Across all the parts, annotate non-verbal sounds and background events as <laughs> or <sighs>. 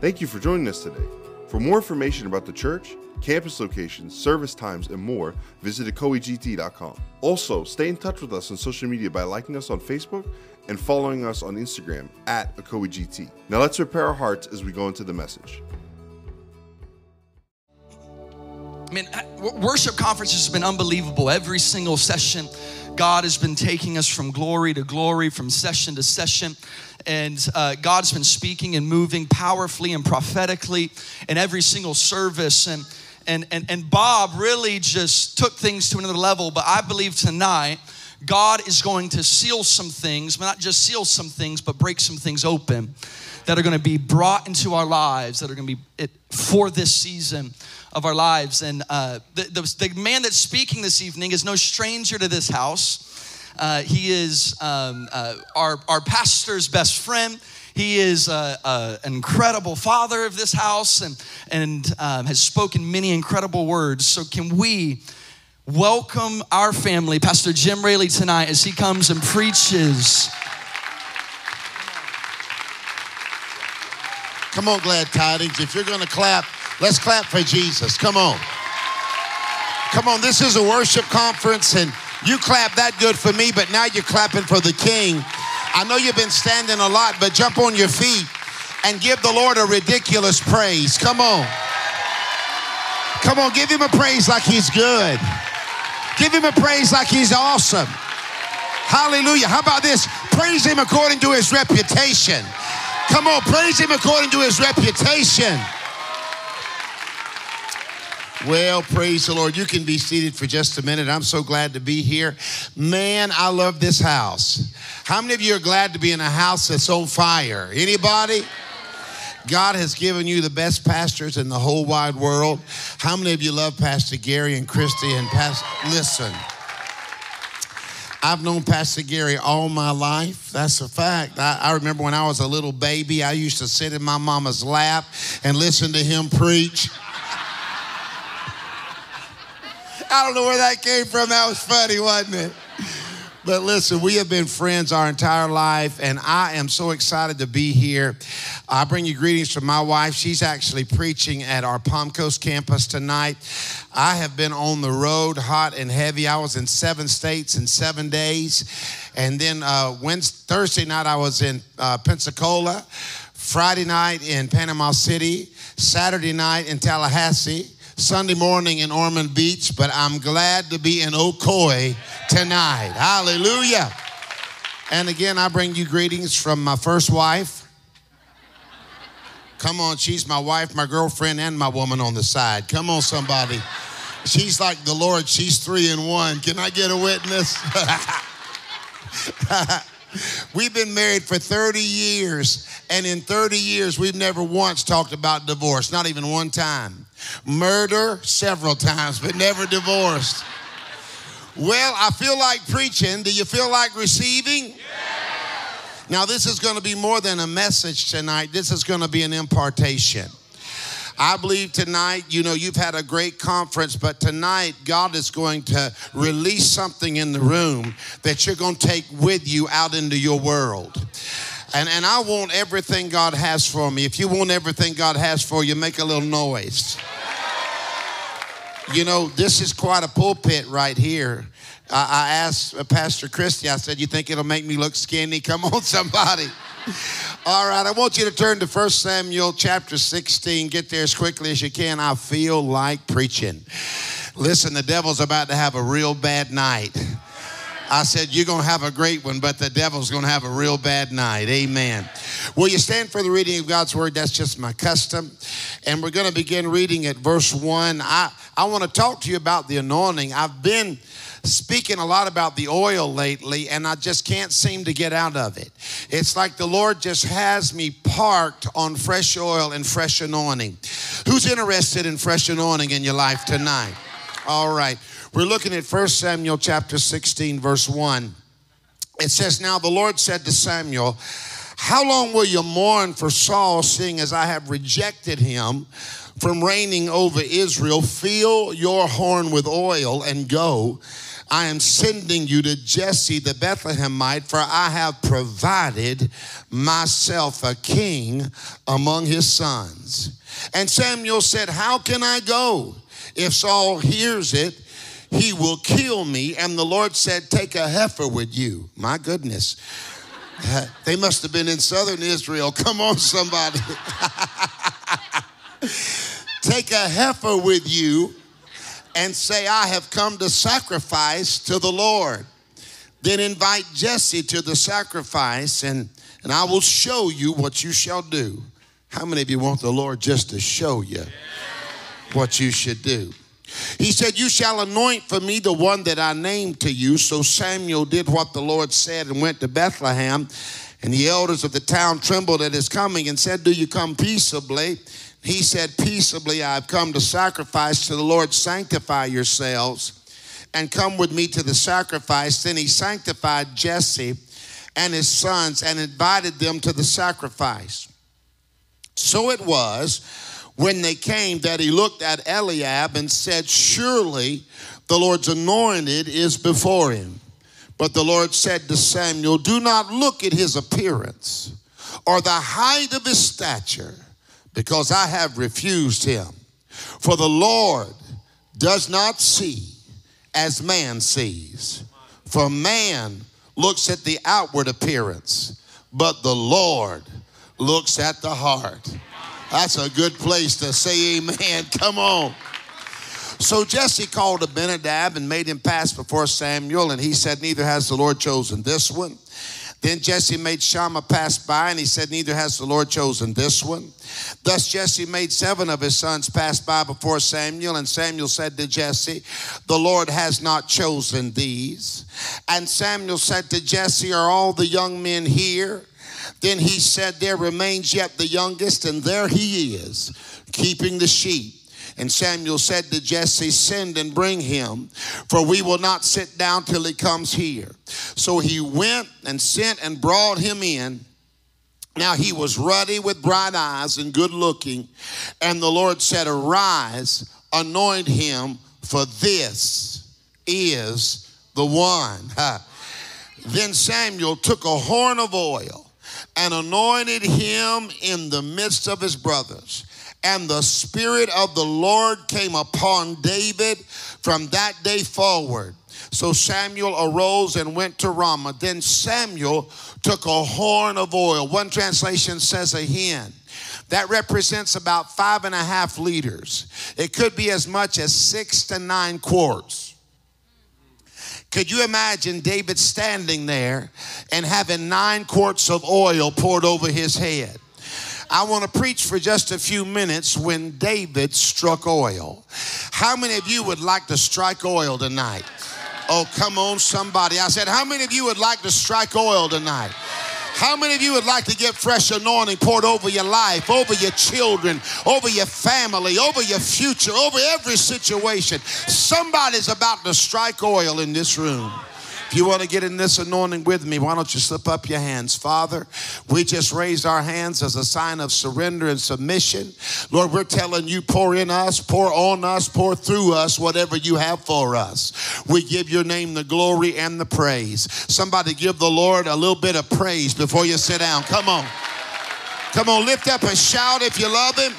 Thank you for joining us today. For more information about the church, campus locations, service times, and more, visit ecoegt.com. Also, stay in touch with us on social media by liking us on Facebook and following us on Instagram at ecoegt. Now let's prepare our hearts as we go into the message. I mean, worship conferences have been unbelievable. Every single session, God has been taking us from glory to glory, from session to session. And uh, God's been speaking and moving powerfully and prophetically in every single service. And, and, and, and Bob really just took things to another level. But I believe tonight, God is going to seal some things, but not just seal some things, but break some things open that are going to be brought into our lives, that are going to be for this season of our lives. And uh, the, the, the, man that's speaking this evening is no stranger to this house. Uh, he is um, uh, our, our pastor's best friend. He is uh, uh, an incredible father of this house and, and um, has spoken many incredible words. So, can we welcome our family, Pastor Jim Raley, tonight as he comes and preaches? Come on, Glad Tidings. If you're going to clap, let's clap for Jesus. Come on. Come on, this is a worship conference, and you clap that good for me, but now you're clapping for the King. I know you've been standing a lot, but jump on your feet and give the Lord a ridiculous praise. Come on. Come on, give him a praise like he's good. Give him a praise like he's awesome. Hallelujah. How about this? Praise him according to his reputation. Come on, praise him according to his reputation. Well, praise the Lord. You can be seated for just a minute. I'm so glad to be here. Man, I love this house. How many of you are glad to be in a house that's on fire? Anybody? God has given you the best pastors in the whole wide world. How many of you love Pastor Gary and Christy and Pastor? Listen. I've known Pastor Gary all my life. That's a fact. I, I, remember when I was a little baby, I used to sit in my mama's lap and listen to him preach. I don't know where that came from. That was funny, wasn't it? But listen, we have been friends our entire life, and I am so excited to be here. I bring you greetings from my wife. She's actually preaching at our Palm Coast campus tonight. I have been on the road hot and heavy. I was in seven states in seven days. And then uh, Wednesday, Thursday night, I was in uh, Pensacola. Friday night in Panama City. Saturday night in Tallahassee. Sunday morning in Ormond Beach, but I'm glad to be in Ocoee tonight. Hallelujah. And again, I bring you greetings from my first wife. Come on, she's my wife, my girlfriend, and my woman on the side. Come on, somebody. She's like the Lord, she's three in one. Can I get a witness? <laughs> We've been married for 30 years, and in 30 years, we've never once talked about divorce, not even one time. Murder several times, but never divorced. Well, I feel like preaching. Do you feel like receiving? Yeah. Now, this is going to be more than a message tonight, this is going to be an impartation. I believe tonight, you know, you've had a great conference, but tonight God is going to release something in the room that you're going to take with you out into your world. And, and I want everything God has for me. If you want everything God has for you, make a little noise. You know, this is quite a pulpit right here. I, I asked uh, Pastor Christie, I said, You think it'll make me look skinny? Come on, <laughs> somebody. All right, I want you to turn to 1 Samuel chapter 16. Get there as quickly as you can. I feel like preaching. Listen, the devil's about to have a real bad night. I said, You're going to have a great one, but the devil's going to have a real bad night. Amen. Will you stand for the reading of God's word? That's just my custom. And we're going to begin reading at verse 1. I, I want to talk to you about the anointing. I've been speaking a lot about the oil lately, and I just can't seem to get out of it. It's like the Lord just has me parked on fresh oil and fresh anointing. Who's interested in fresh anointing in your life tonight? All right. We're looking at 1 Samuel chapter 16, verse 1. It says, Now the Lord said to Samuel, How long will you mourn for Saul, seeing as I have rejected him from reigning over Israel? Fill your horn with oil and go. I am sending you to Jesse the Bethlehemite, for I have provided myself a king among his sons. And Samuel said, How can I go? If Saul hears it, he will kill me. And the Lord said, Take a heifer with you. My goodness. <laughs> they must have been in southern Israel. <laughs> Come on, somebody. <laughs> Take a heifer with you and say, I have come to sacrifice to the Lord. Then invite Jesse to the sacrifice, and, and I will show you what you shall do. How many of you want the Lord just to show you what you should do? He said, You shall anoint for me the one that I named to you. So Samuel did what the Lord said and went to Bethlehem. And the elders of the town trembled at his coming and said, Do you come peaceably? He said, Peaceably, I've come to sacrifice to the Lord. Sanctify yourselves and come with me to the sacrifice. Then he sanctified Jesse and his sons and invited them to the sacrifice. So it was when they came that he looked at Eliab and said, Surely the Lord's anointed is before him. But the Lord said to Samuel, Do not look at his appearance or the height of his stature because I have refused him. For the Lord does not see as man sees. For man looks at the outward appearance, but the Lord looks at the heart. That's a good place to say amen. <laughs> Come on. So Jesse called Abinadab and made him pass before Samuel, and he said, Neither has the Lord chosen this one. Then Jesse made Shammah pass by, and he said, Neither has the Lord chosen this one. Thus Jesse made seven of his sons pass by before Samuel, and Samuel said to Jesse, The Lord has not chosen these. And Samuel said to Jesse, Are all the young men here? Then he said, There remains yet the youngest, and there he is, keeping the sheep. And Samuel said to Jesse, Send and bring him, for we will not sit down till he comes here. So he went and sent and brought him in. Now he was ruddy with bright eyes and good looking. And the Lord said, Arise, anoint him, for this is the one. <laughs> Then Samuel took a horn of oil and anointed him in the midst of his brothers. And the Spirit of the Lord came upon David from that day forward. So Samuel arose and went to Ramah. Then Samuel took a horn of oil. One translation says a hin. That represents about five and a half liters. It could be as much as six to nine quarts. Could you imagine David standing there and having nine quarts of oil poured over his head? I want to preach for just a few minutes when David struck oil. How many of you would like to strike oil tonight? Oh, come on, somebody. I said, How many of you would like to strike oil tonight? How many of you would like to get fresh anointing poured over your life, over your children, over your family, over your future, over every situation? Somebody's about to strike oil in this room. If you want to get in this anointing with me, why don't you slip up your hands? Father, we just raised our hands as a sign of surrender and submission. Lord, we're telling you, pour in us, pour on us, pour through us whatever you have for us. We give your name the glory and the praise. Somebody give the Lord a little bit of praise before you sit down. Come on. Come on, lift up a shout if you love him.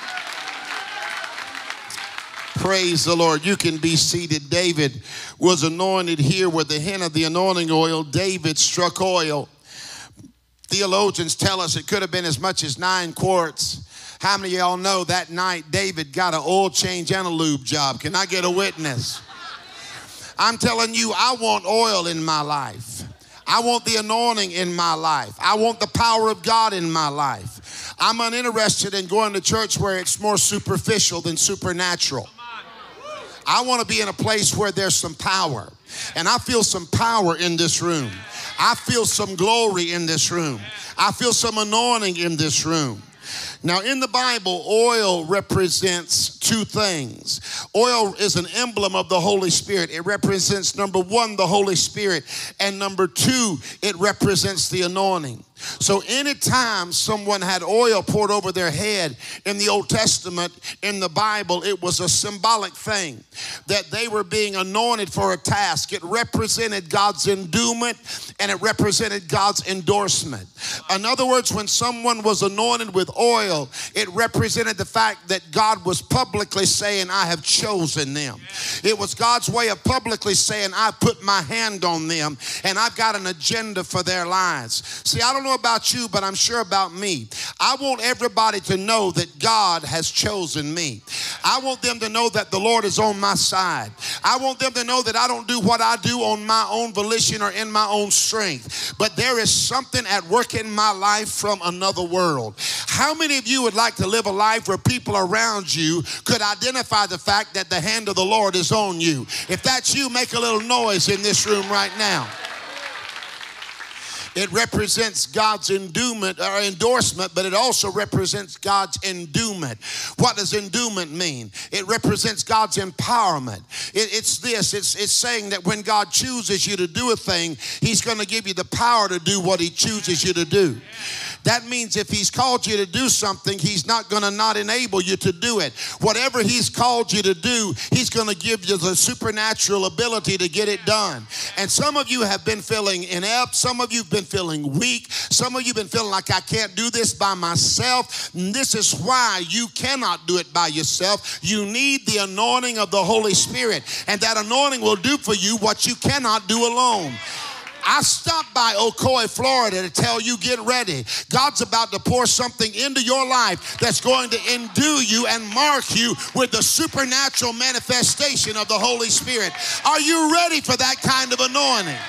Praise the Lord. You can be seated. David was anointed here with the hin of the anointing oil. David struck oil. Theologians tell us it could have been as much as nine quarts. How many of y'all know that night David got an oil change and a lube job? Can I get a witness? I'm telling you, I want oil in my life. I want the anointing in my life. I want the power of God in my life. I'm uninterested in going to church where it's more superficial than supernatural. I want to be in a place where there's some power. And I feel some power in this room. I feel some glory in this room. I feel some anointing in this room. Now, in the Bible, oil represents two things. Oil is an emblem of the Holy Spirit. It represents, number one, the Holy Spirit, and number two, it represents the anointing. So, anytime someone had oil poured over their head in the Old Testament, in the Bible, it was a symbolic thing that they were being anointed for a task. It represented God's endowment and it represented God's endorsement. In other words, when someone was anointed with oil, it represented the fact that God was publicly saying, I have chosen them. It was God's way of publicly saying, I've put my hand on them and I've got an agenda for their lives. See, I don't know about you, but I'm sure about me. I want everybody to know that God has chosen me. I want them to know that the Lord is on my side. I want them to know that I don't do what I do on my own volition or in my own strength, but there is something at work in my life from another world. How many of you would like to live a life where people around you could identify the fact that the hand of the Lord is on you? If that's you, make a little noise in this room right now. It represents God's endowment or endorsement, but it also represents God's endowment. What does endowment mean? It represents God's empowerment. It, it's this it's, it's saying that when God chooses you to do a thing, He's going to give you the power to do what He chooses you to do. That means if he's called you to do something, he's not going to not enable you to do it. Whatever he's called you to do, he's going to give you the supernatural ability to get it done. And some of you have been feeling inept, some of you have been feeling weak, some of you have been feeling like I can't do this by myself. And this is why you cannot do it by yourself. You need the anointing of the Holy Spirit, and that anointing will do for you what you cannot do alone. I stopped by Ocoee, Florida to tell you get ready. God's about to pour something into your life that's going to endue you and mark you with the supernatural manifestation of the Holy Spirit. Are you ready for that kind of anointing?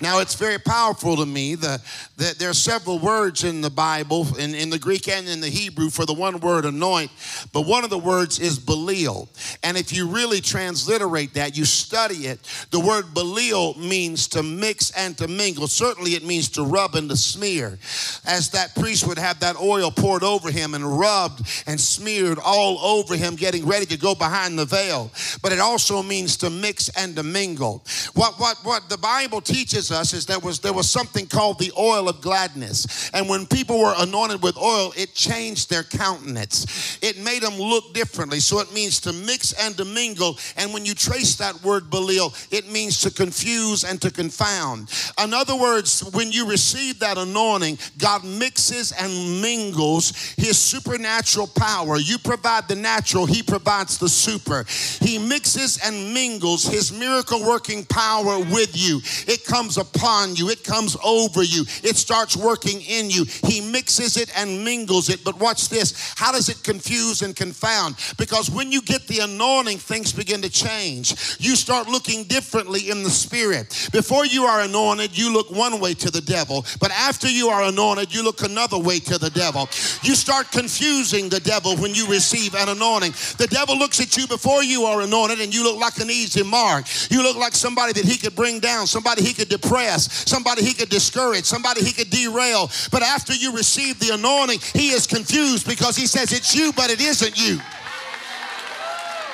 Now, it's very powerful to me that, that there are several words in the Bible, in, in the Greek and in the Hebrew, for the one word anoint, but one of the words is Belial. And if you really transliterate that, you study it, the word Belial means to mix and to mingle. Certainly, it means to rub and to smear. As that priest would have that oil poured over him and rubbed and smeared all over him, getting ready to go behind the veil. But it also means to mix and to mingle. What, what, what the Bible teaches us is there was there was something called the oil of gladness. And when people were anointed with oil, it changed their countenance. It made them look differently. So it means to mix and to mingle. And when you trace that word belil, it means to confuse and to confound. In other words, when you receive that anointing, God mixes and mingles his supernatural power. You provide the natural, he provides the super. He mixes and mingles his miracle working power with you. It comes upon you, it comes over you, it starts working in you. He mixes it and mingles it. But watch this how does it confuse and confound? Because when you get the anointing, things begin to change. You start looking differently in the spirit. Before you are anointed, you look one way to the devil, but after you are anointed, you look another way to the devil. You start confusing the devil when you receive an anointing. The devil looks at you before you are anointed, and you look like an easy mark. You look like somebody that he could bring down, somebody he could depress, somebody he could discourage, somebody he could derail. But after you receive the anointing, he is confused because he says it's you, but it isn't you.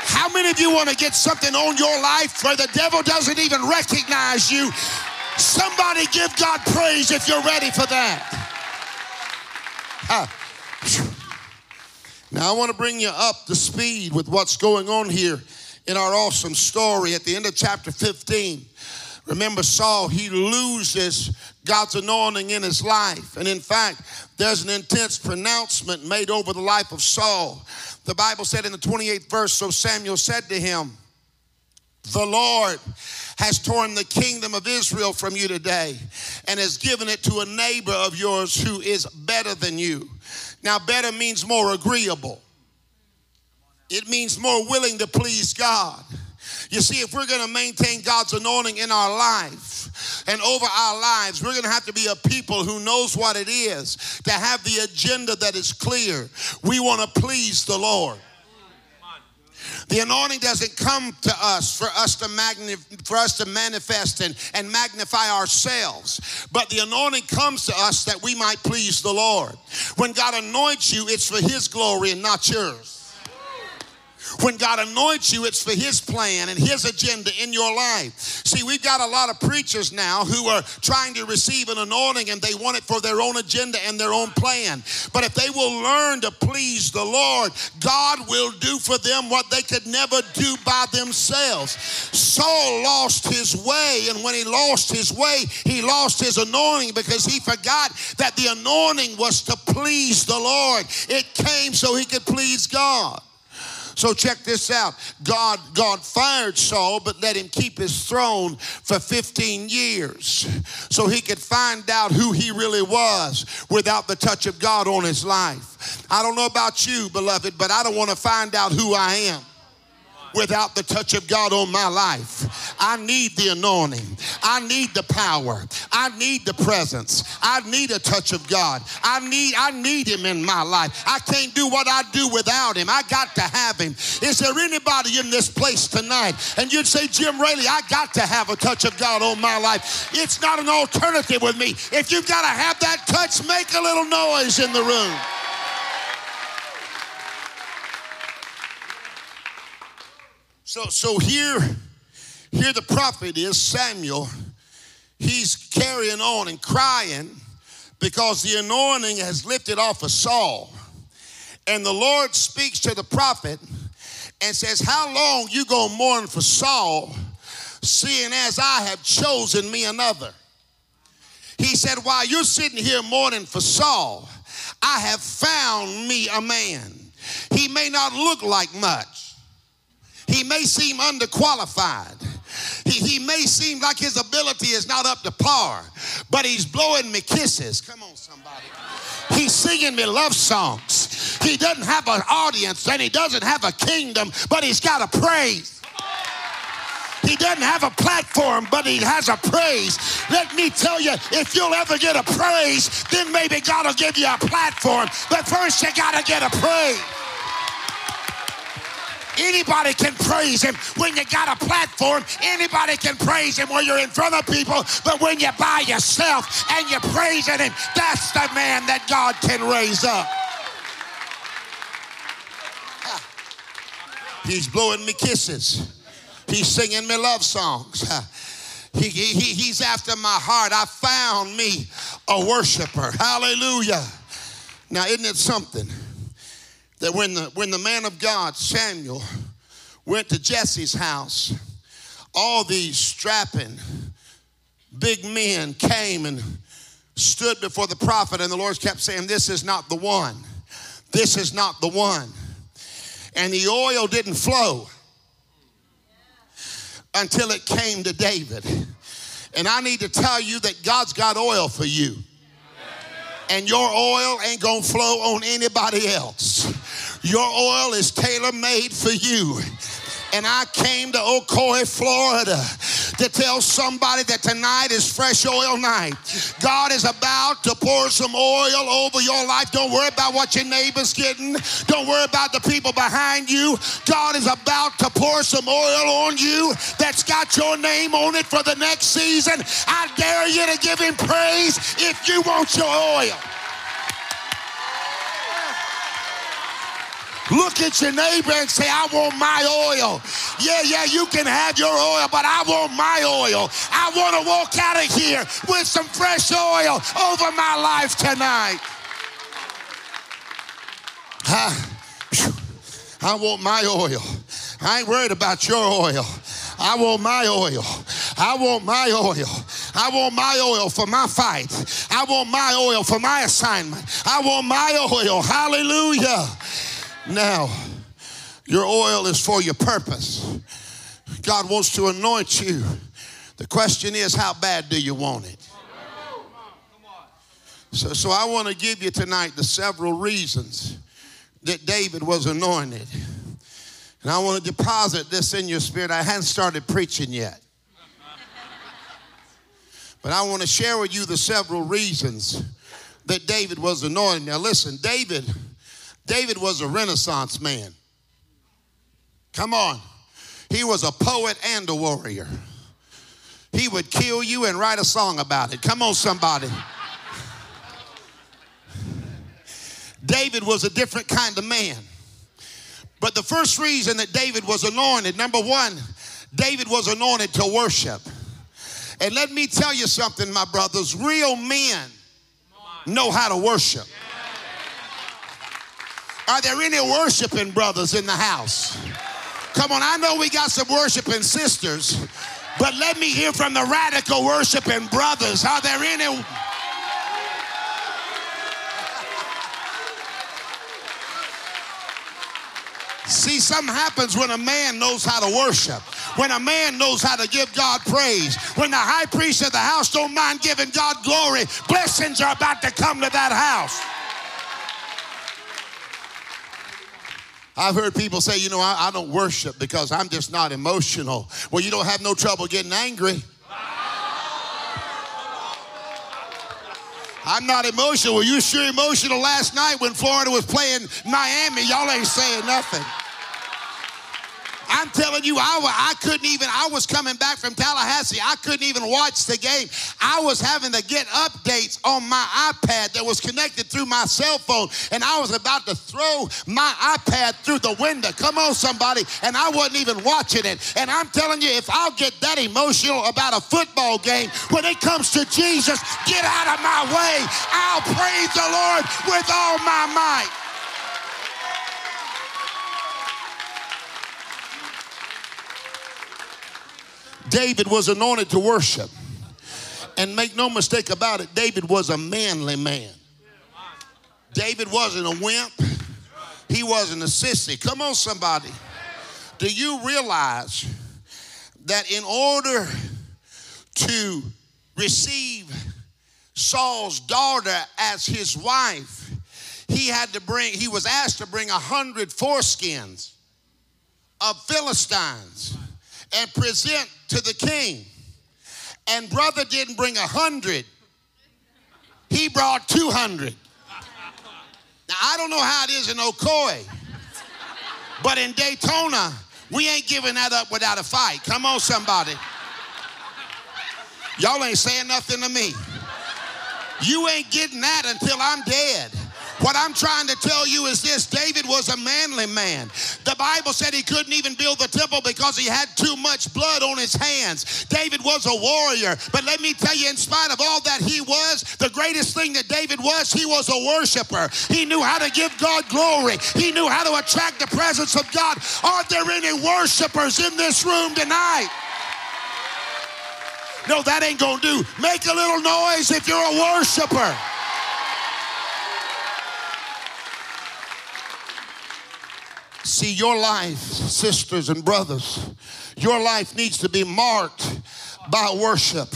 How many of you want to get something on your life where the devil doesn't even recognize you? Somebody give God praise if you're ready for that. Now, I want to bring you up to speed with what's going on here in our awesome story at the end of chapter 15. Remember, Saul, he loses God's anointing in his life. And in fact, there's an intense pronouncement made over the life of Saul. The Bible said in the 28th verse, So Samuel said to him, The Lord has torn the kingdom of Israel from you today and has given it to a neighbor of yours who is better than you. Now, better means more agreeable, it means more willing to please God. You see, if we're going to maintain God's anointing in our life and over our lives, we're going to have to be a people who knows what it is to have the agenda that is clear. We want to please the Lord. The anointing doesn't come to us for us to magnif- for us to manifest and, and magnify ourselves, but the anointing comes to us that we might please the Lord. When God anoints you, it's for His glory and not yours. When God anoints you, it's for His plan and His agenda in your life. See, we've got a lot of preachers now who are trying to receive an anointing and they want it for their own agenda and their own plan. But if they will learn to please the Lord, God will do for them what they could never do by themselves. Saul lost his way, and when he lost his way, he lost his anointing because he forgot that the anointing was to please the Lord. It came so he could please God. So check this out. God, God fired Saul, but let him keep his throne for 15 years so he could find out who he really was without the touch of God on his life. I don't know about you, beloved, but I don't want to find out who I am without the touch of God on my life. I need the anointing. I need the power. I need the presence. I need a touch of God. I need I need him in my life. I can't do what I do without him. I got to have him. Is there anybody in this place tonight? And you'd say, Jim Raley, I got to have a touch of God on my life. It's not an alternative with me. If you've got to have that touch, make a little noise in the room. So, so here, here the prophet is, Samuel. He's carrying on and crying because the anointing has lifted off of Saul. And the Lord speaks to the prophet and says, How long you gonna mourn for Saul, seeing as I have chosen me another? He said, While you're sitting here mourning for Saul, I have found me a man. He may not look like much. He may seem underqualified. He, he may seem like his ability is not up to par, but he's blowing me kisses. Come on, somebody. He's singing me love songs. He doesn't have an audience and he doesn't have a kingdom, but he's got a praise. He doesn't have a platform, but he has a praise. Let me tell you, if you'll ever get a praise, then maybe God will give you a platform. But first, you got to get a praise. Anybody can praise him when you got a platform. Anybody can praise him when you're in front of people. But when you're by yourself and you're praising him, that's the man that God can raise up. <laughs> He's blowing me kisses. He's singing me love songs. <laughs> He, he, he's after my heart. I found me a worshiper. Hallelujah. Now, isn't it something? That when the, when the man of God, Samuel, went to Jesse's house, all these strapping big men came and stood before the prophet, and the Lord kept saying, This is not the one. This is not the one. And the oil didn't flow until it came to David. And I need to tell you that God's got oil for you. And your oil ain't gonna flow on anybody else. Your oil is tailor made for you. And I came to Ocoee, Florida to tell somebody that tonight is fresh oil night. God is about to pour some oil over your life. Don't worry about what your neighbor's getting. Don't worry about the people behind you. God is about to pour some oil on you that's got your name on it for the next season. I dare you to give him praise if you want your oil. Look at your neighbor and say, I want my oil. Yeah, yeah, you can have your oil, but I want my oil. I want to walk out of here with some fresh oil over my life tonight. I, I want my oil. I ain't worried about your oil. I want my oil. I want my oil. I want my oil for my fight. I want my oil for my assignment. I want my oil. Hallelujah. Now, your oil is for your purpose. God wants to anoint you. The question is, how bad do you want it? So, so I want to give you tonight the several reasons that David was anointed. And I want to deposit this in your spirit. I hadn't started preaching yet. But I want to share with you the several reasons that David was anointed. Now, listen, David David was a Renaissance man. Come on. He was a poet and a warrior. He would kill you and write a song about it. Come on, somebody. David was a different kind of man. But the first reason that David was anointed, number one, David was anointed to worship. And let me tell you something, my brothers real men know how to worship. Are there any worshiping brothers in the house? Come on, I know we got some worshiping sisters, but let me hear from the radical worshiping brothers. Are there any? See, something happens when a man knows how to worship, when a man knows how to give God praise, when the high priest of the house don't mind giving God glory, blessings are about to come to that house. I've heard people say, you know, I, I don't worship because I'm just not emotional. Well, you don't have no trouble getting angry. I'm not emotional. Were you sure emotional last night when Florida was playing Miami? Y'all ain't saying nothing. I'm telling you, I, I couldn't even, I was coming back from Tallahassee. I couldn't even watch the game. I was having to get updates on my iPad that was connected through my cell phone, and I was about to throw my iPad through the window. Come on, somebody. And I wasn't even watching it. And I'm telling you, if I'll get that emotional about a football game, when it comes to Jesus, get out of my way. I'll praise the Lord with all my might. David was anointed to worship. And make no mistake about it, David was a manly man. David wasn't a wimp, he wasn't a sissy. Come on, somebody. Do you realize that in order to receive Saul's daughter as his wife, he had to bring, he was asked to bring a hundred foreskins of Philistines and present to the king. And brother didn't bring a hundred, he brought 200. Now, I don't know how it is in Ocoee, but in Daytona, we ain't giving that up without a fight. Come on, somebody. Y'all ain't saying nothing to me. You ain't getting that until I'm dead. What I'm trying to tell you is this David was a manly man. The Bible said he couldn't even build the temple because he had too much blood on his hands. David was a warrior. But let me tell you, in spite of all that he was, the greatest thing that David was, he was a worshiper. He knew how to give God glory, he knew how to attract the presence of God. Are there any worshipers in this room tonight? No, that ain't gonna do. Make a little noise if you're a worshiper. See, your life, sisters and brothers, your life needs to be marked by worship.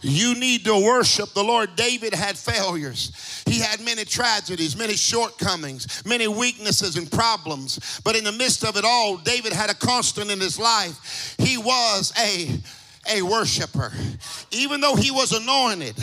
You need to worship the Lord. David had failures. He had many tragedies, many shortcomings, many weaknesses and problems. But in the midst of it all, David had a constant in his life. He was a a worshiper. Even though he was anointed,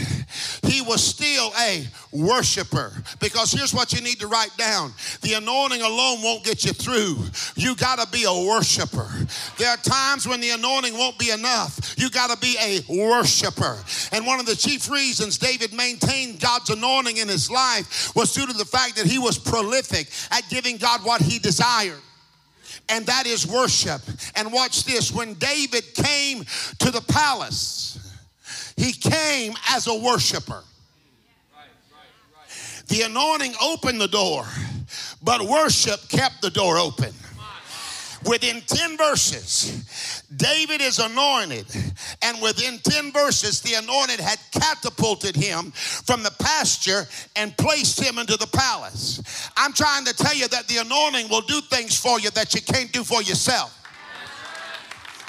he was still a worshiper. Because here's what you need to write down the anointing alone won't get you through. You got to be a worshiper. There are times when the anointing won't be enough. You got to be a worshiper. And one of the chief reasons David maintained God's anointing in his life was due to the fact that he was prolific at giving God what he desired and that is worship. And watch this when David came to the palace, he came as a worshiper. The anointing opened the door, but worship kept the door open. Within 10 verses, David is anointed, and within 10 verses, the anointed had catapulted him from the pasture and placed him into the palace. I'm trying to tell you that the anointing will do things for you that you can't do for yourself.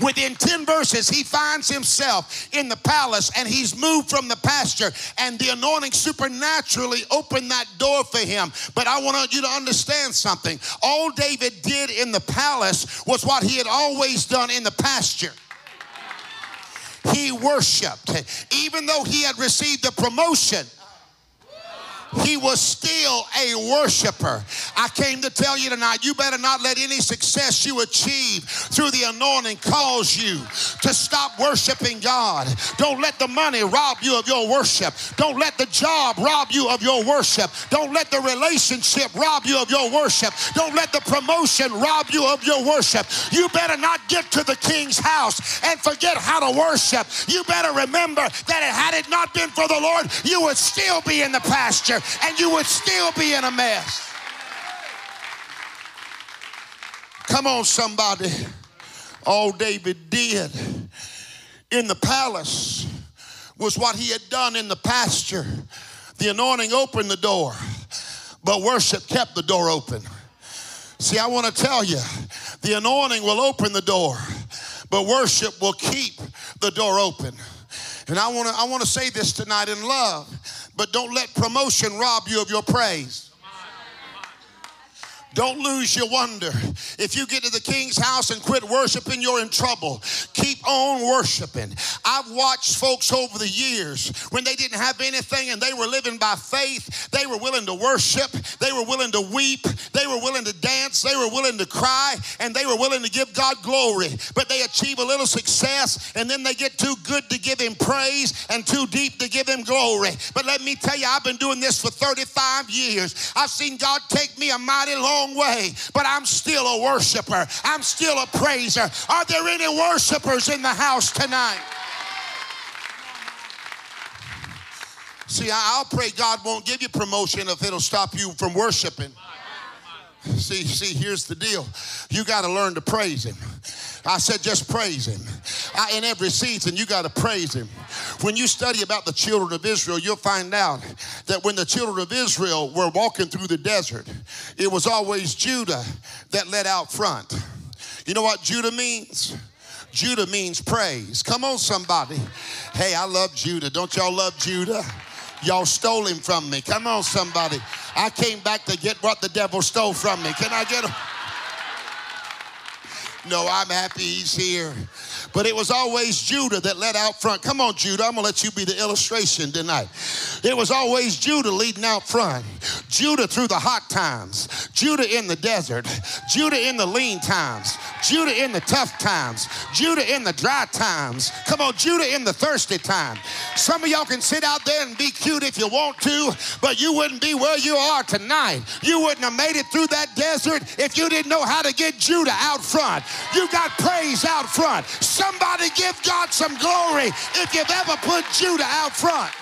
Within 10 verses, he finds himself in the palace and he's moved from the pasture, and the anointing supernaturally opened that door for him. But I want you to understand something. All David did in the palace was what he had always done in the pasture he worshiped. Even though he had received the promotion, he was still a worshiper. I came to tell you tonight, you better not let any success you achieve through the anointing cause you to stop worshiping God. Don't let the money rob you of your worship. Don't let the job rob you of your worship. Don't let the relationship rob you of your worship. Don't let the promotion rob you of your worship. You better not get to the king's house and forget how to worship. You better remember that had it not been for the Lord, you would still be in the pasture and you would still be in a mess. Come on, somebody. All David did in the palace was what he had done in the pasture. The anointing opened the door, but worship kept the door open. See, I want to tell you the anointing will open the door, but worship will keep the door open. And I want to I want to say this tonight in love, but don't let promotion rob you of your praise. Don't lose your wonder. If you get to the king's house and quit worshiping, you're in trouble. Keep on worshiping. I've watched folks over the years when they didn't have anything and they were living by faith, they were willing to worship, they were willing to weep, they were willing to dance, they were willing to cry, and they were willing to give God glory. But they achieve a little success and then they get too good to give Him praise and too deep to give Him glory. But let me tell you, I've been doing this for 35 years. I've seen God take me a mighty long way, but I'm still a worshiper. I'm still a praiser. Are there any worshipers in the house tonight? See, I'll pray God won't give you promotion if it'll stop you from worshiping. See, see, here's the deal. You got to learn to praise Him. I said, just praise Him. I, in every season, you got to praise Him. When you study about the children of Israel, you'll find out that when the children of Israel were walking through the desert, it was always Judah that led out front. You know what Judah means? Judah means praise. Come on, somebody. Hey, I love Judah. Don't y'all love Judah? Y'all stole him from me. Come on, somebody. I came back to get what the devil stole from me. Can I get him? No, I'm happy he's here. But it was always Judah that led out front. Come on, Judah, I'm gonna let you be the illustration tonight. It was always Judah leading out front. Judah through the hot times, Judah in the desert, Judah in the lean times, Judah in the tough times, Judah in the dry times. Come on, Judah in the thirsty time. Some of y'all can sit out there and be cute if you want to, but you wouldn't be where you are tonight. You wouldn't have made it through that desert if you didn't know how to get Judah out front. You got praise out front. Somebody give God some glory if you've ever put Judah out front.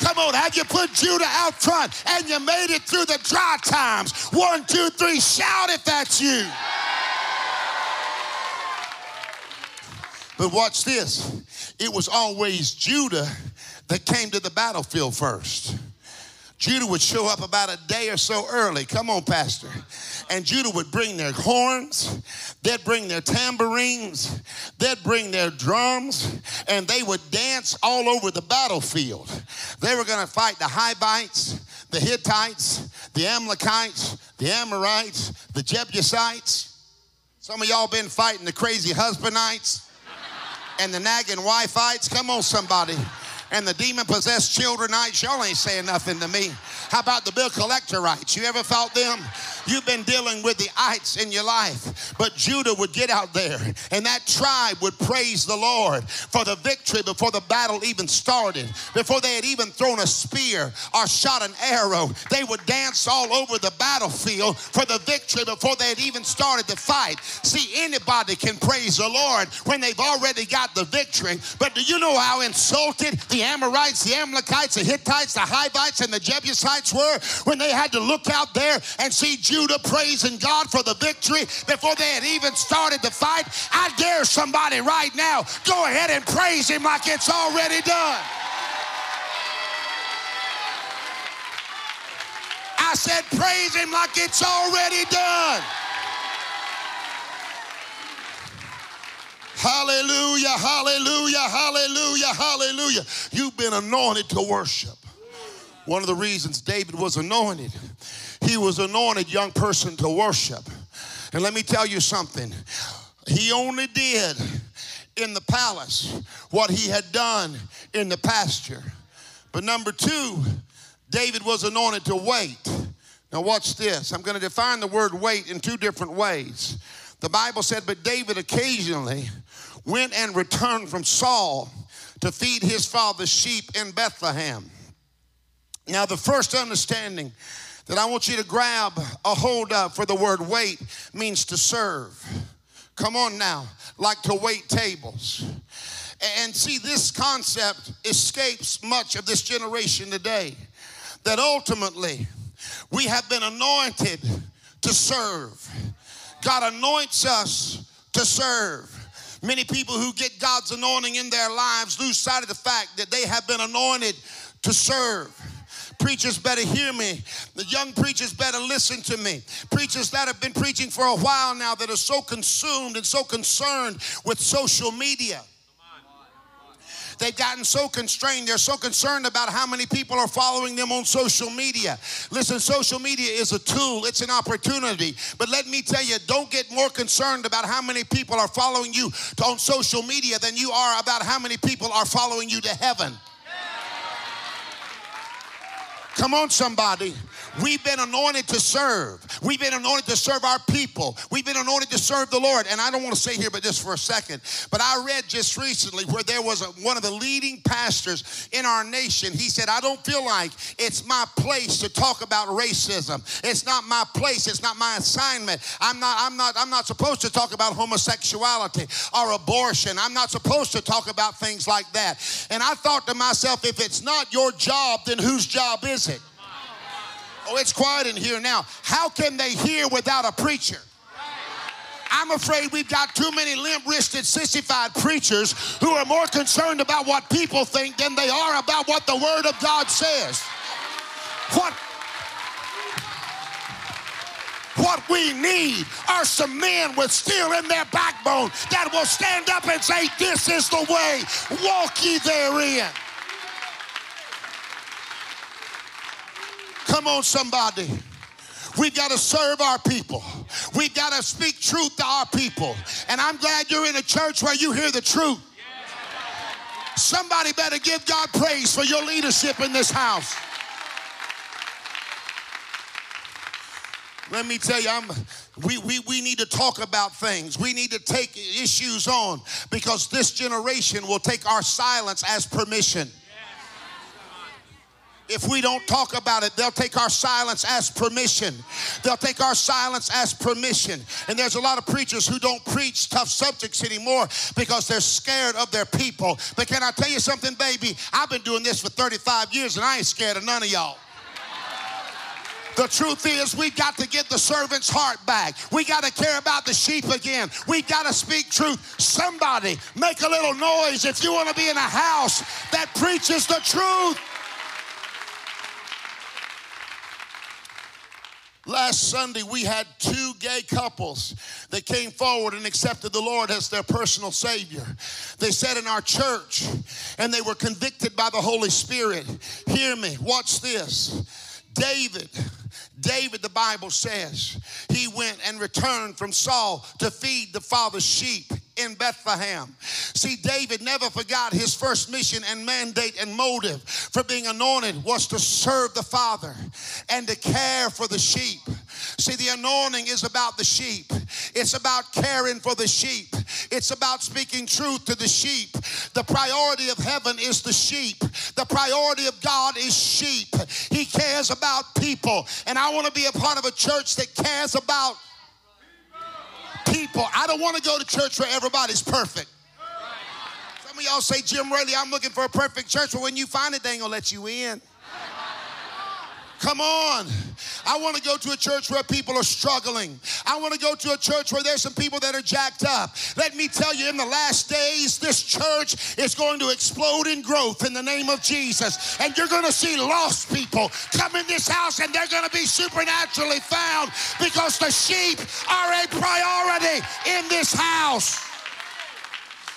Come on, have you put Judah out front and you made it through the dry times? One, two, three, shout if that's you. But watch this. It was always Judah that came to the battlefield first. Judah would show up about a day or so early. Come on, Pastor. And Judah would bring their horns, they'd bring their tambourines, they'd bring their drums, and they would dance all over the battlefield. They were going to fight the Hivites, the Hittites, the Amalekites, the Amorites, the Jebusites. Some of y'all been fighting the crazy husbandites and the nagging wife-ites. Come on, somebody and the demon possessed childrenites, y'all ain't saying nothing to me. How about the bill collectorites? You ever felt them? You've been dealing with the ites in your life. But Judah would get out there and that tribe would praise the Lord for the victory before the battle even started, before they had even thrown a spear or shot an arrow. They would dance all over the battlefield for the victory before they had even started the fight. See, anybody can praise the Lord when they've already got the victory. But do you know how insulted the Amorites, the Amalekites, the Hittites, the Hivites, and the Jebusites were when they had to look out there and see Judah praising God for the victory before they had even started the fight. I dare somebody right now go ahead and praise him like it's already done. I said, praise him like it's already done. Hallelujah, hallelujah, hallelujah, hallelujah. You've been anointed to worship. One of the reasons David was anointed, he was anointed young person to worship. And let me tell you something. He only did in the palace what he had done in the pasture. But number two, David was anointed to wait. Now, watch this. I'm going to define the word wait in two different ways. The Bible said, But David occasionally went and returned from Saul to feed his father's sheep in Bethlehem. Now, the first understanding that I want you to grab a hold of for the word wait means to serve. Come on now, like to wait tables. And see, this concept escapes much of this generation today. That ultimately, we have been anointed to serve. God anoints us to serve. Many people who get God's anointing in their lives lose sight of the fact that they have been anointed to serve. Preachers better hear me. The young preachers better listen to me. Preachers that have been preaching for a while now that are so consumed and so concerned with social media They've gotten so constrained. They're so concerned about how many people are following them on social media. Listen, social media is a tool, it's an opportunity. But let me tell you, don't get more concerned about how many people are following you on social media than you are about how many people are following you to heaven. Come on, somebody. We've been anointed to serve. We've been anointed to serve our people. We've been anointed to serve the Lord. And I don't want to stay here but just for a second, but I read just recently where there was a, one of the leading pastors in our nation. He said, I don't feel like it's my place to talk about racism. It's not my place. It's not my assignment. I'm not, I'm not, I'm not supposed to talk about homosexuality or abortion. I'm not supposed to talk about things like that. And I thought to myself, if it's not your job, then whose job is it? Oh, it's quiet in here now. How can they hear without a preacher? I'm afraid we've got too many limp wristed, sissified preachers who are more concerned about what people think than they are about what the Word of God says. What, what we need are some men with steel in their backbone that will stand up and say, This is the way, walk ye therein. Come on, somebody. We've got to serve our people. We've got to speak truth to our people. And I'm glad you're in a church where you hear the truth. Somebody better give God praise for your leadership in this house. Let me tell you, I'm, we, we, we need to talk about things. We need to take issues on because this generation will take our silence as permission. If we don't talk about it, they'll take our silence as permission. They'll take our silence as permission. And there's a lot of preachers who don't preach tough subjects anymore because they're scared of their people. But can I tell you something, baby? I've been doing this for 35 years and I ain't scared of none of y'all. The truth is, we've got to get the servant's heart back. We got to care about the sheep again. We've got to speak truth. Somebody make a little noise if you want to be in a house that preaches the truth. Last Sunday, we had two gay couples that came forward and accepted the Lord as their personal Savior. They sat in our church and they were convicted by the Holy Spirit. Hear me, watch this. David, David, the Bible says, he went and returned from Saul to feed the father's sheep in Bethlehem. See, David never forgot his first mission and mandate and motive for being anointed was to serve the Father and to care for the sheep. See, the anointing is about the sheep. It's about caring for the sheep. It's about speaking truth to the sheep. The priority of heaven is the sheep. The priority of God is sheep. He cares about people. And I want to be a part of a church that cares about people. I don't want to go to church where everybody's perfect. Some of y'all say, Jim Raley, I'm looking for a perfect church, but when you find it, they ain't gonna let you in. Come on. I want to go to a church where people are struggling. I want to go to a church where there's some people that are jacked up. Let me tell you, in the last days, this church is going to explode in growth in the name of Jesus. And you're going to see lost people come in this house and they're going to be supernaturally found because the sheep are a priority in this house.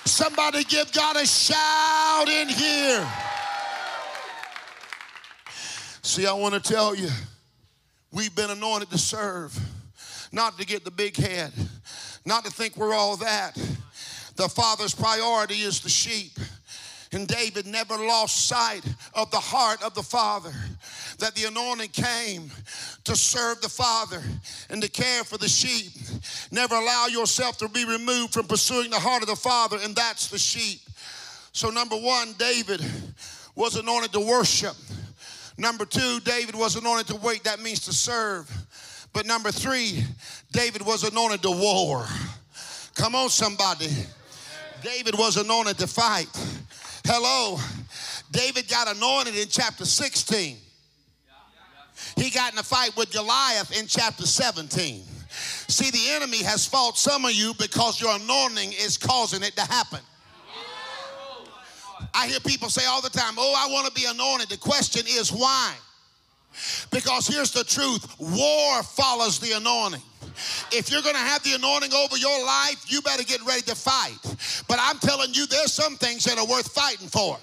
Somebody give God a shout in here. See, I want to tell you, we've been anointed to serve, not to get the big head, not to think we're all that. The Father's priority is the sheep. And David never lost sight of the heart of the Father. That the anointing came to serve the Father and to care for the sheep. Never allow yourself to be removed from pursuing the heart of the Father, and that's the sheep. So, number one, David was anointed to worship. Number two, David was anointed to wait. That means to serve. But number three, David was anointed to war. Come on, somebody. David was anointed to fight. Hello. David got anointed in chapter 16. He got in a fight with Goliath in chapter 17. See, the enemy has fought some of you because your anointing is causing it to happen. I hear people say all the time, Oh, I want to be anointed. The question is why? Because here's the truth war follows the anointing. If you're going to have the anointing over your life, you better get ready to fight. But I'm telling you, there's some things that are worth fighting for.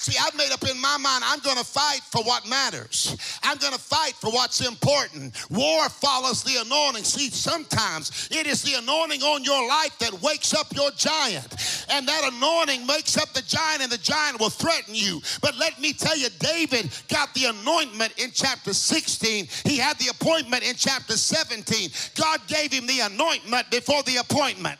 See, I've made up in my mind, I'm going to fight for what matters. I'm going to fight for what's important. War follows the anointing. See, sometimes it is the anointing on your life that wakes up your giant. And that anointing makes up the giant, and the giant will threaten you. But let me tell you, David got the anointment in chapter 16, he had the appointment in chapter 17. God gave him the anointment before the appointment.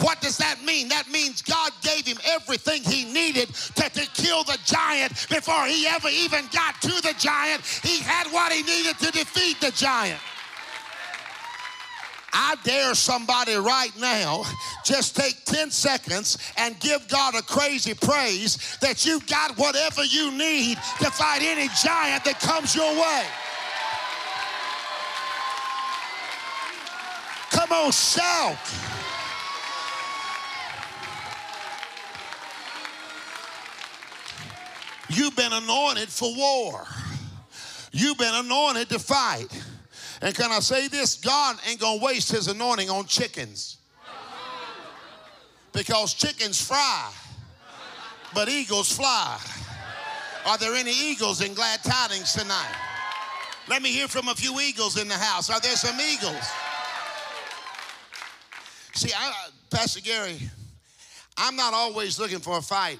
What does that mean? That means God gave him everything he needed to, to kill the giant before he ever even got to the giant. He had what he needed to defeat the giant. I dare somebody right now just take 10 seconds and give God a crazy praise that you've got whatever you need to fight any giant that comes your way. Come on, shout. You've been anointed for war. You've been anointed to fight. And can I say this? God ain't going to waste his anointing on chickens. Because chickens fry, but eagles fly. Are there any eagles in glad tidings tonight? Let me hear from a few eagles in the house. Are there some eagles? See, I, Pastor Gary, I'm not always looking for a fight,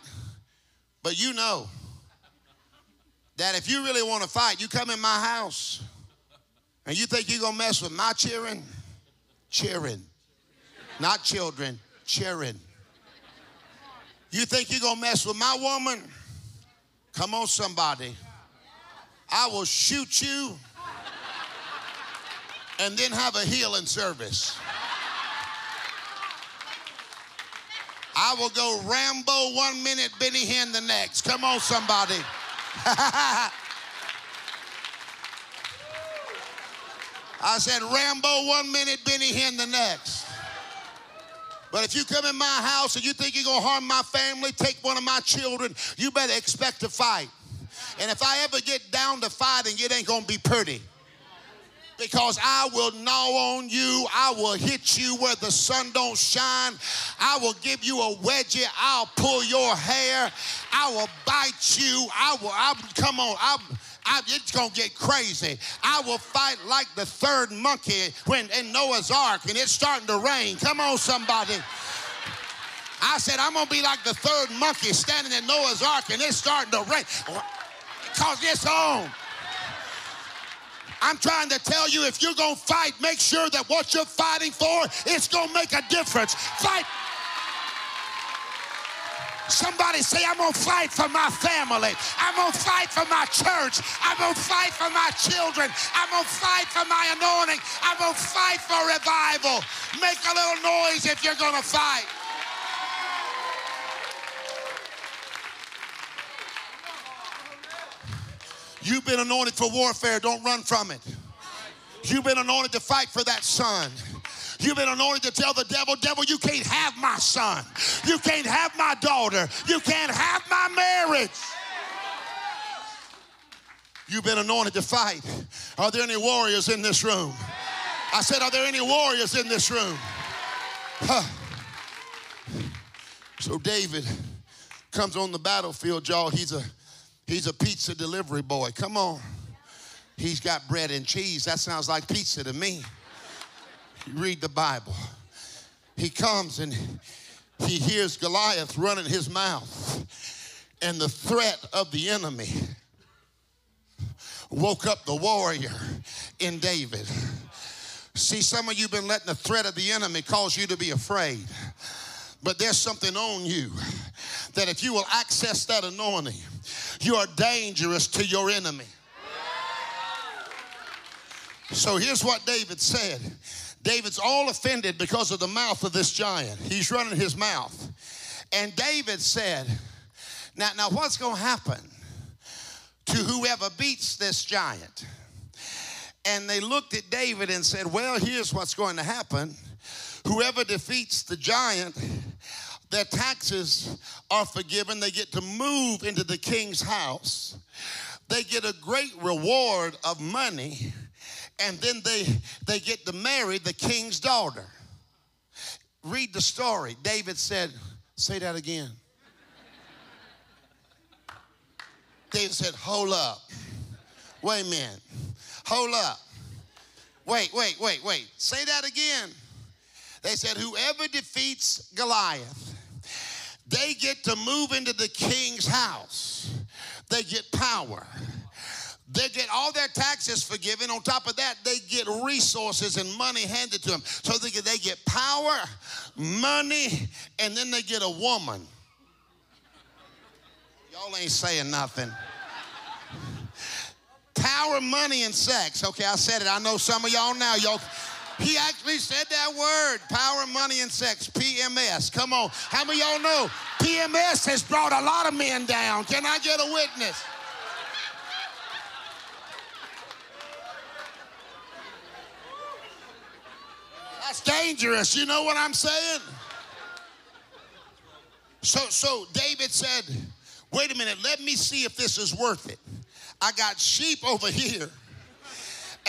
but you know that if you really want to fight, you come in my house and you think you're going to mess with my cheering? Cheering. Not children, cheering. You think you're going to mess with my woman? Come on, somebody. I will shoot you and then have a healing service. I will go Rambo one minute, Benny Hinn the next. Come on, somebody. <laughs> I said, Rambo one minute, Benny Hinn the next. But if you come in my house and you think you're going to harm my family, take one of my children, you better expect to fight. And if I ever get down to fighting, it ain't going to be pretty because I will gnaw on you. I will hit you where the sun don't shine. I will give you a wedgie. I'll pull your hair. I will bite you. I will, I, come on, I, I, it's gonna get crazy. I will fight like the third monkey when in Noah's Ark and it's starting to rain. Come on, somebody. I said, I'm gonna be like the third monkey standing in Noah's Ark and it's starting to rain. Because it's on. I'm trying to tell you if you're going to fight, make sure that what you're fighting for is going to make a difference. Fight. Somebody say, I'm going to fight for my family. I'm going to fight for my church. I'm going to fight for my children. I'm going to fight for my anointing. I'm going to fight for revival. Make a little noise if you're going to fight. You've been anointed for warfare. Don't run from it. You've been anointed to fight for that son. You've been anointed to tell the devil, devil, you can't have my son. You can't have my daughter. You can't have my marriage. You've been anointed to fight. Are there any warriors in this room? I said, Are there any warriors in this room? Huh. So David comes on the battlefield, y'all. He's a He's a pizza delivery boy. Come on. He's got bread and cheese. That sounds like pizza to me. Read the Bible. He comes and he hears Goliath running his mouth and the threat of the enemy woke up the warrior in David. See, some of you been letting the threat of the enemy cause you to be afraid. But there's something on you that if you will access that anointing, you are dangerous to your enemy. So here's what David said David's all offended because of the mouth of this giant. He's running his mouth. And David said, Now, now what's going to happen to whoever beats this giant? And they looked at David and said, Well, here's what's going to happen. Whoever defeats the giant, their taxes are forgiven. They get to move into the king's house. They get a great reward of money and then they they get to marry the king's daughter. Read the story. David said, "Say that again." David said, "Hold up. Wait a minute. Hold up. Wait, wait, wait, wait. Say that again." They said, "Whoever defeats Goliath, they get to move into the king's house. They get power." They get all their taxes forgiven. On top of that, they get resources and money handed to them. So they get, they get power, money, and then they get a woman. Y'all ain't saying nothing. Power, money, and sex. Okay, I said it. I know some of y'all now. Y'all. He actually said that word power, money, and sex. PMS. Come on. How many y'all know PMS has brought a lot of men down? Can I get a witness? That's dangerous. You know what I'm saying? So, so David said, wait a minute, let me see if this is worth it. I got sheep over here,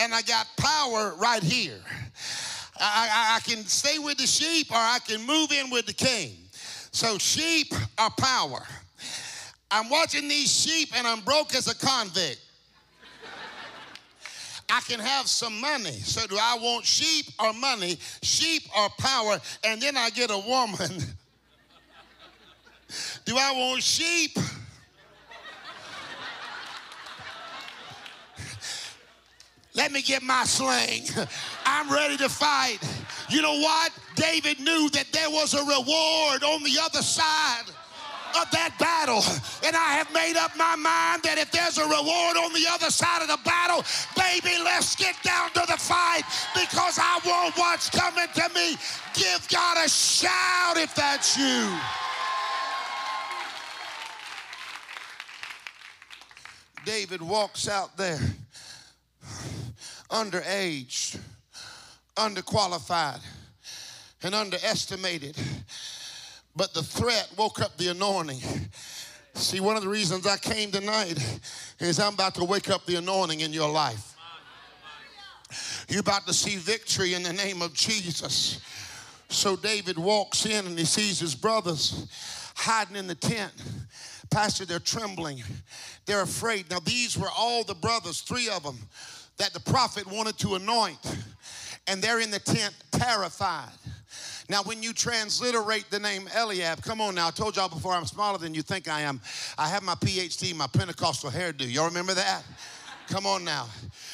and I got power right here. I, I, I can stay with the sheep or I can move in with the king. So, sheep are power. I'm watching these sheep and I'm broke as a convict. I can have some money. So, do I want sheep or money? Sheep or power? And then I get a woman. <laughs> do I want sheep? Let me get my sling. I'm ready to fight. You know what? David knew that there was a reward on the other side of that battle. And I have made up my mind that if there's a reward on the other side of the battle, baby, let's get down to the fight because I want what's coming to me. Give God a shout if that's you. David walks out there underage, underqualified, and underestimated but the threat woke up the anointing. See, one of the reasons I came tonight is I'm about to wake up the anointing in your life. You're about to see victory in the name of Jesus. So David walks in and he sees his brothers hiding in the tent. Pastor, they're trembling. They're afraid. Now, these were all the brothers, three of them, that the prophet wanted to anoint. And they're in the tent terrified. Now, when you transliterate the name Eliab, come on now, I told y'all before I'm smaller than you think I am. I have my PhD, my Pentecostal hairdo. Y'all remember that? Come on now.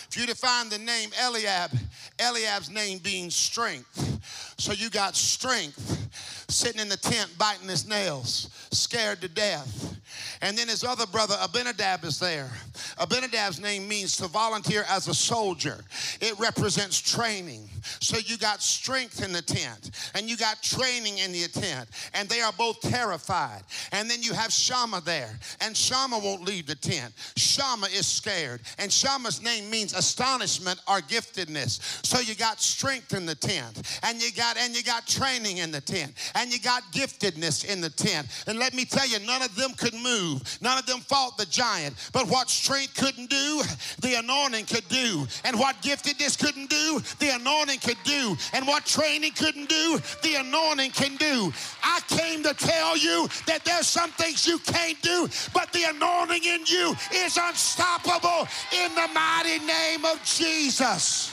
If you define the name Eliab, Eliab's name being strength. So you got strength sitting in the tent biting his nails, scared to death. And then his other brother, Abinadab, is there. Abinadab's name means to volunteer as a soldier, it represents training. So you got strength in the tent, and you got training in the tent, and they are both terrified. And then you have Shammah there, and Shammah won't leave the tent. Shammah is scared, and Shammah's name means astonishment or giftedness. So you got strength in the tent, and you got and you got training in the tent, and you got giftedness in the tent. And let me tell you, none of them could move. None of them fought the giant. But what strength couldn't do, the anointing could do. And what giftedness couldn't do, the anointing could do. And what training couldn't do, the anointing can do. I came to tell you that there's some things you can't do, but the anointing in you is unstoppable in the mighty name of Jesus.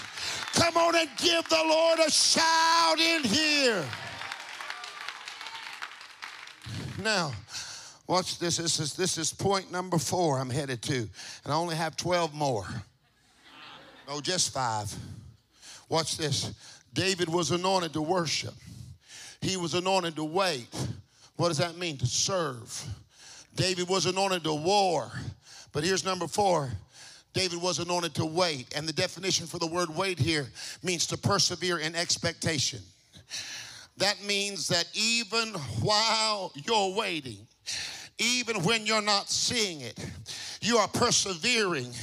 Come on and give the Lord a shout in here. Now, watch this. This is, this is point number four I'm headed to. And I only have 12 more. No, just five. Watch this. David was anointed to worship, he was anointed to wait. What does that mean? To serve. David was anointed to war. But here's number four David was anointed to wait. And the definition for the word wait here means to persevere in expectation. That means that even while you're waiting, even when you're not seeing it, you are persevering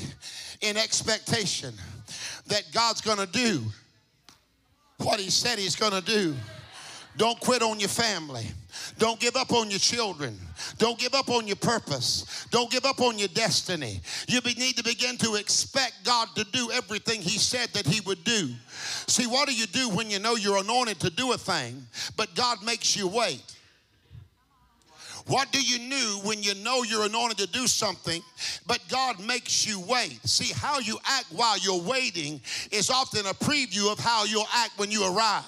in expectation that God's gonna do what He said He's gonna do. Don't quit on your family. Don't give up on your children. Don't give up on your purpose. Don't give up on your destiny. You need to begin to expect God to do everything He said that He would do. See, what do you do when you know you're anointed to do a thing, but God makes you wait? What do you do when you know you're anointed to do something, but God makes you wait? See, how you act while you're waiting is often a preview of how you'll act when you arrive.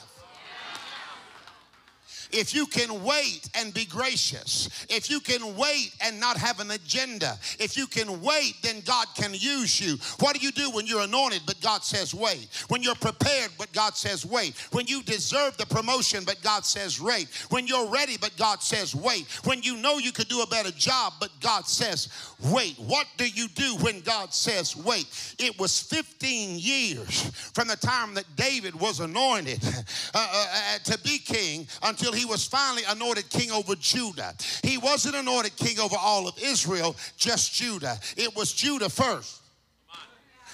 If you can wait and be gracious, if you can wait and not have an agenda, if you can wait, then God can use you. What do you do when you're anointed, but God says wait? When you're prepared, but God says wait? When you deserve the promotion, but God says wait? When you're ready, but God says wait? When you know you could do a better job, but God says wait? What do you do when God says wait? It was 15 years from the time that David was anointed <laughs> uh, uh, uh, to be king until he he was finally anointed king over Judah. He wasn't anointed king over all of Israel, just Judah. It was Judah first.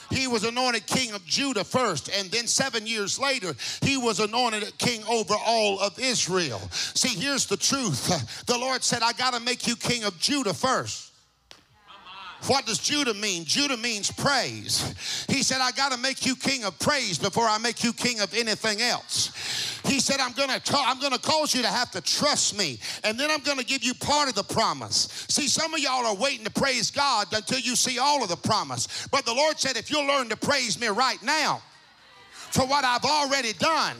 He was anointed king of Judah first, and then seven years later, he was anointed king over all of Israel. See, here's the truth the Lord said, I got to make you king of Judah first. What does Judah mean? Judah means praise. He said, I got to make you king of praise before I make you king of anything else. He said, I'm going to I'm going to cause you to have to trust me, and then I'm going to give you part of the promise. See, some of y'all are waiting to praise God until you see all of the promise. But the Lord said, if you'll learn to praise me right now for what I've already done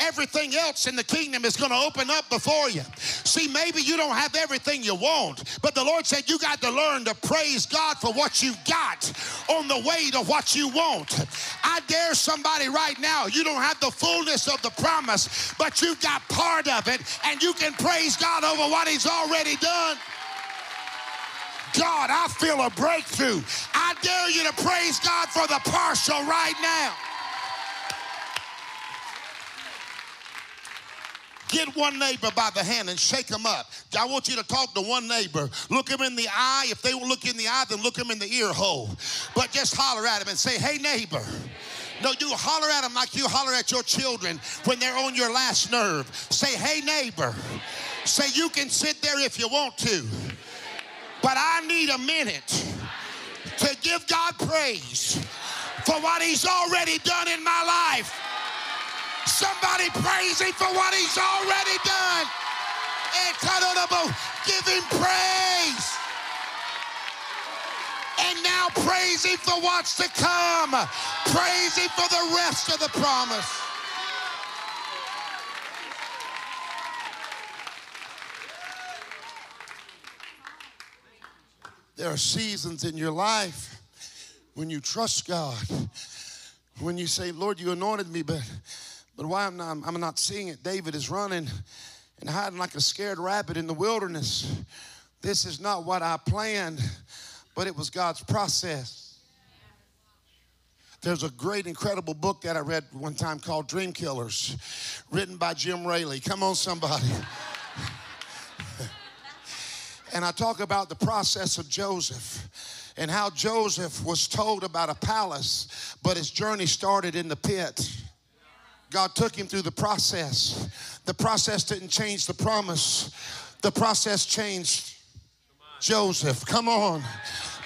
everything else in the kingdom is going to open up before you. See, maybe you don't have everything you want, but the Lord said you got to learn to praise God for what you got on the way to what you want. I dare somebody right now, you don't have the fullness of the promise, but you've got part of it, and you can praise God over what He's already done. God, I feel a breakthrough. I dare you to praise God for the partial right now. Get one neighbor by the hand and shake them up. I want you to talk to one neighbor. Look him in the eye. If they will look in the eye, then look him in the ear hole. But just holler at him and say, hey, neighbor. No, you holler at them like you holler at your children when they're on your last nerve. Say, hey, neighbor. Say, you can sit there if you want to, but I need a minute to give God praise for what He's already done in my life. Somebody praise him for what he's already done. Give him praise. And now praise him for what's to come. Praise him for the rest of the promise. There are seasons in your life when you trust God, when you say, Lord, you anointed me, but but why I'm not, I'm not seeing it, David is running and hiding like a scared rabbit in the wilderness. This is not what I planned, but it was God's process. There's a great, incredible book that I read one time called Dream Killers, written by Jim Raley. Come on, somebody. <laughs> and I talk about the process of Joseph and how Joseph was told about a palace, but his journey started in the pit. God took him through the process. The process didn't change the promise, the process changed Joseph. Come on.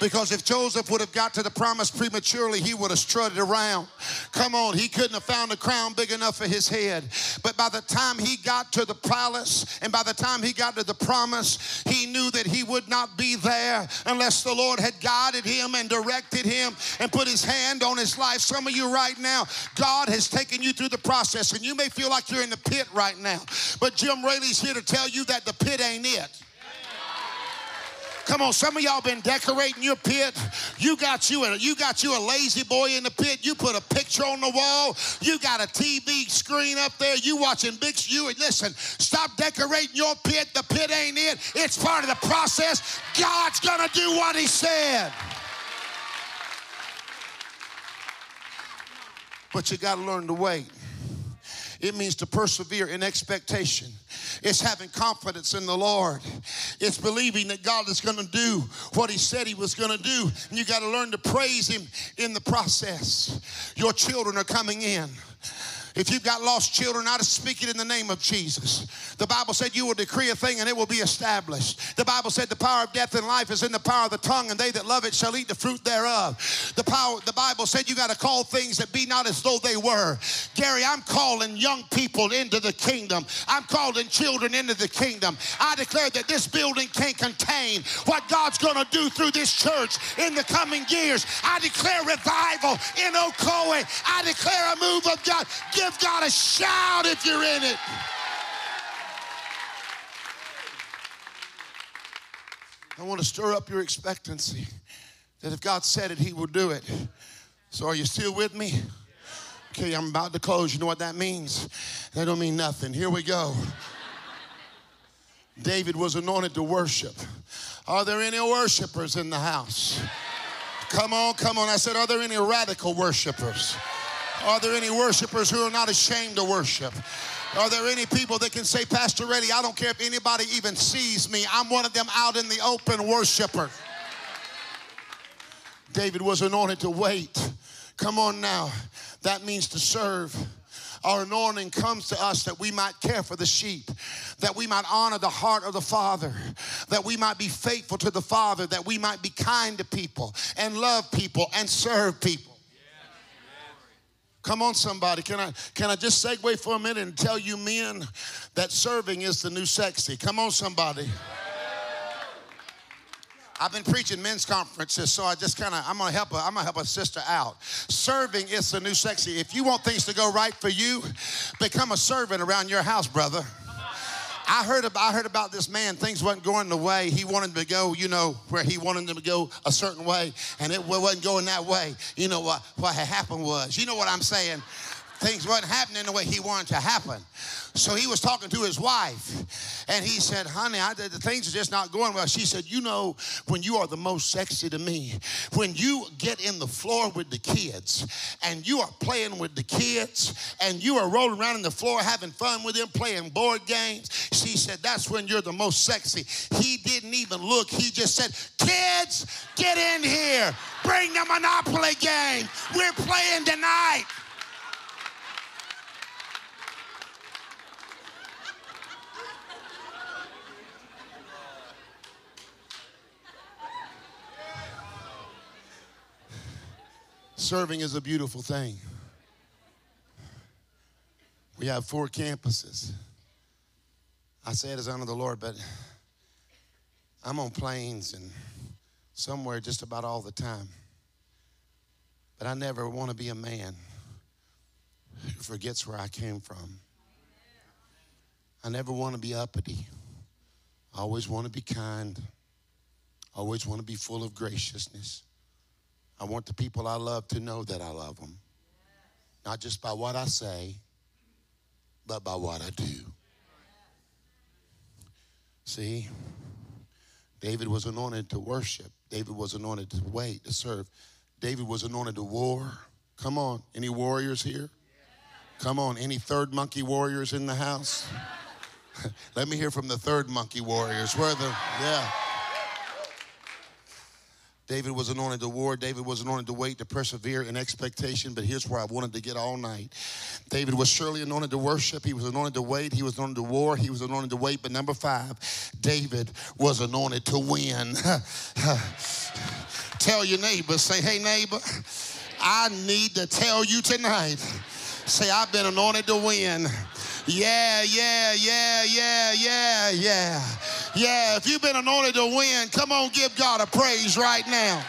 Because if Joseph would have got to the promise prematurely, he would have strutted around. Come on, he couldn't have found a crown big enough for his head. But by the time he got to the palace and by the time he got to the promise, he knew that he would not be there unless the Lord had guided him and directed him and put his hand on his life. Some of you right now, God has taken you through the process and you may feel like you're in the pit right now. But Jim Raley's here to tell you that the pit ain't it. Come on, some of y'all been decorating your pit. You got you a you got you a La-Z-Boy in the pit. You put a picture on the wall. You got a TV screen up there. You watching big. You and listen. Stop decorating your pit. The pit ain't it. It's part of the process. God's gonna do what He said. But you got to learn to wait. It means to persevere in expectation. It's having confidence in the Lord. It's believing that God is going to do what He said He was going to do. And you got to learn to praise Him in the process. Your children are coming in. If you've got lost children, I speak it in the name of Jesus. The Bible said you will decree a thing and it will be established. The Bible said the power of death and life is in the power of the tongue, and they that love it shall eat the fruit thereof. The power, the Bible said you got to call things that be not as though they were. Gary, I'm calling young people into the kingdom. I'm calling children into the kingdom. I declare that this building can't contain what God's going to do through this church in the coming years. I declare revival in Ocoee. I declare a move of God. Give God a shout if you're in it. I want to stir up your expectancy that if God said it, He will do it. So, are you still with me? Okay, I'm about to close. You know what that means? That don't mean nothing. Here we go. David was anointed to worship. Are there any worshipers in the house? Come on, come on. I said, Are there any radical worshipers? Are there any worshipers who are not ashamed to worship? Are there any people that can say, Pastor Reddy, I don't care if anybody even sees me, I'm one of them out in the open worshiper. David was anointed to wait. Come on now. That means to serve. Our anointing comes to us that we might care for the sheep, that we might honor the heart of the Father, that we might be faithful to the Father, that we might be kind to people and love people and serve people. Come on, somebody. Can I can I just segue for a minute and tell you men that serving is the new sexy? Come on, somebody. I've been preaching men's conferences, so I just kind of I'm gonna help a, I'm gonna help a sister out. Serving is the new sexy. If you want things to go right for you, become a servant around your house, brother. I heard about, I heard about this man. Things wasn't going the way he wanted to go. You know where he wanted them to go a certain way, and it wasn't going that way. You know what? What had happened was. You know what I'm saying? Things weren't happening the way he wanted to happen. So he was talking to his wife, and he said, "Honey, I, the things are just not going well." She said, "You know, when you are the most sexy to me, when you get in the floor with the kids, and you are playing with the kids, and you are rolling around in the floor having fun with them, playing board games." She said, "That's when you're the most sexy." He didn't even look. He just said, "Kids, get in here. Bring the Monopoly game. We're playing tonight." Serving is a beautiful thing. We have four campuses. I say it as unto the Lord, but I'm on planes and somewhere just about all the time. But I never want to be a man who forgets where I came from. I never want to be uppity. I always want to be kind. I always want to be full of graciousness. I want the people I love to know that I love them. Not just by what I say, but by what I do. See, David was anointed to worship. David was anointed to wait, to serve. David was anointed to war. Come on, any warriors here? Come on, any third monkey warriors in the house? <laughs> Let me hear from the third monkey warriors. Where the, yeah. David was anointed to war. David was anointed to wait, to persevere in expectation. But here's where I wanted to get all night. David was surely anointed to worship. He was anointed to wait. He was anointed to war. He was anointed to wait. But number five, David was anointed to win. <laughs> tell your neighbor, say, hey, neighbor, I need to tell you tonight. Say, I've been anointed to win. Yeah, yeah, yeah, yeah, yeah, yeah. Yeah, if you've been anointed to win, come on, give God a praise right now.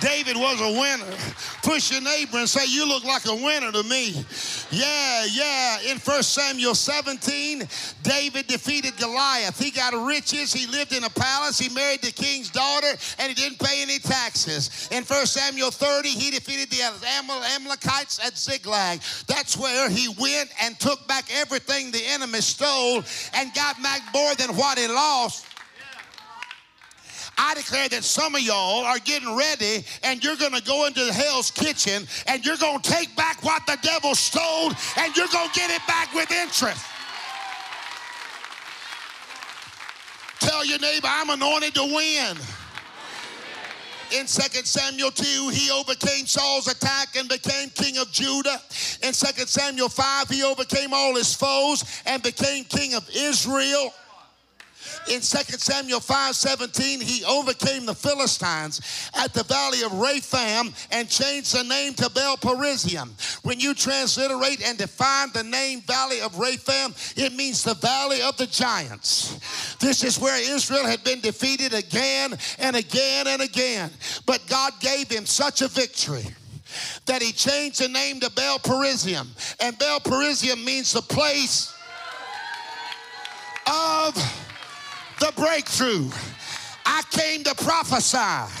David was a winner. Push your neighbor and say, You look like a winner to me. Yeah, yeah. In 1 Samuel 17, David defeated Goliath. He got riches. He lived in a palace. He married the king's daughter, and he didn't pay any taxes. In 1 Samuel 30, he defeated the Amalekites at Ziklag. That's where he went and took back everything the enemy stole and got back more than what he lost. I declare that some of y'all are getting ready and you're going to go into the hell's kitchen and you're going to take back what the devil stole and you're going to get it back with interest. Tell your neighbor, I'm anointed to win. In 2 Samuel 2, he overcame Saul's attack and became king of Judah. In 2 Samuel 5, he overcame all his foes and became king of Israel in 2 Samuel 5 17, he overcame the Philistines at the valley of Rephaim and changed the name to Baal Perazim. When you transliterate and define the name Valley of Rephaim, it means the Valley of the Giants. This is where Israel had been defeated again and again and again. But God gave him such a victory that he changed the name to Baal Perazim. And Baal Perazim means the place of the breakthrough. I came to prophesy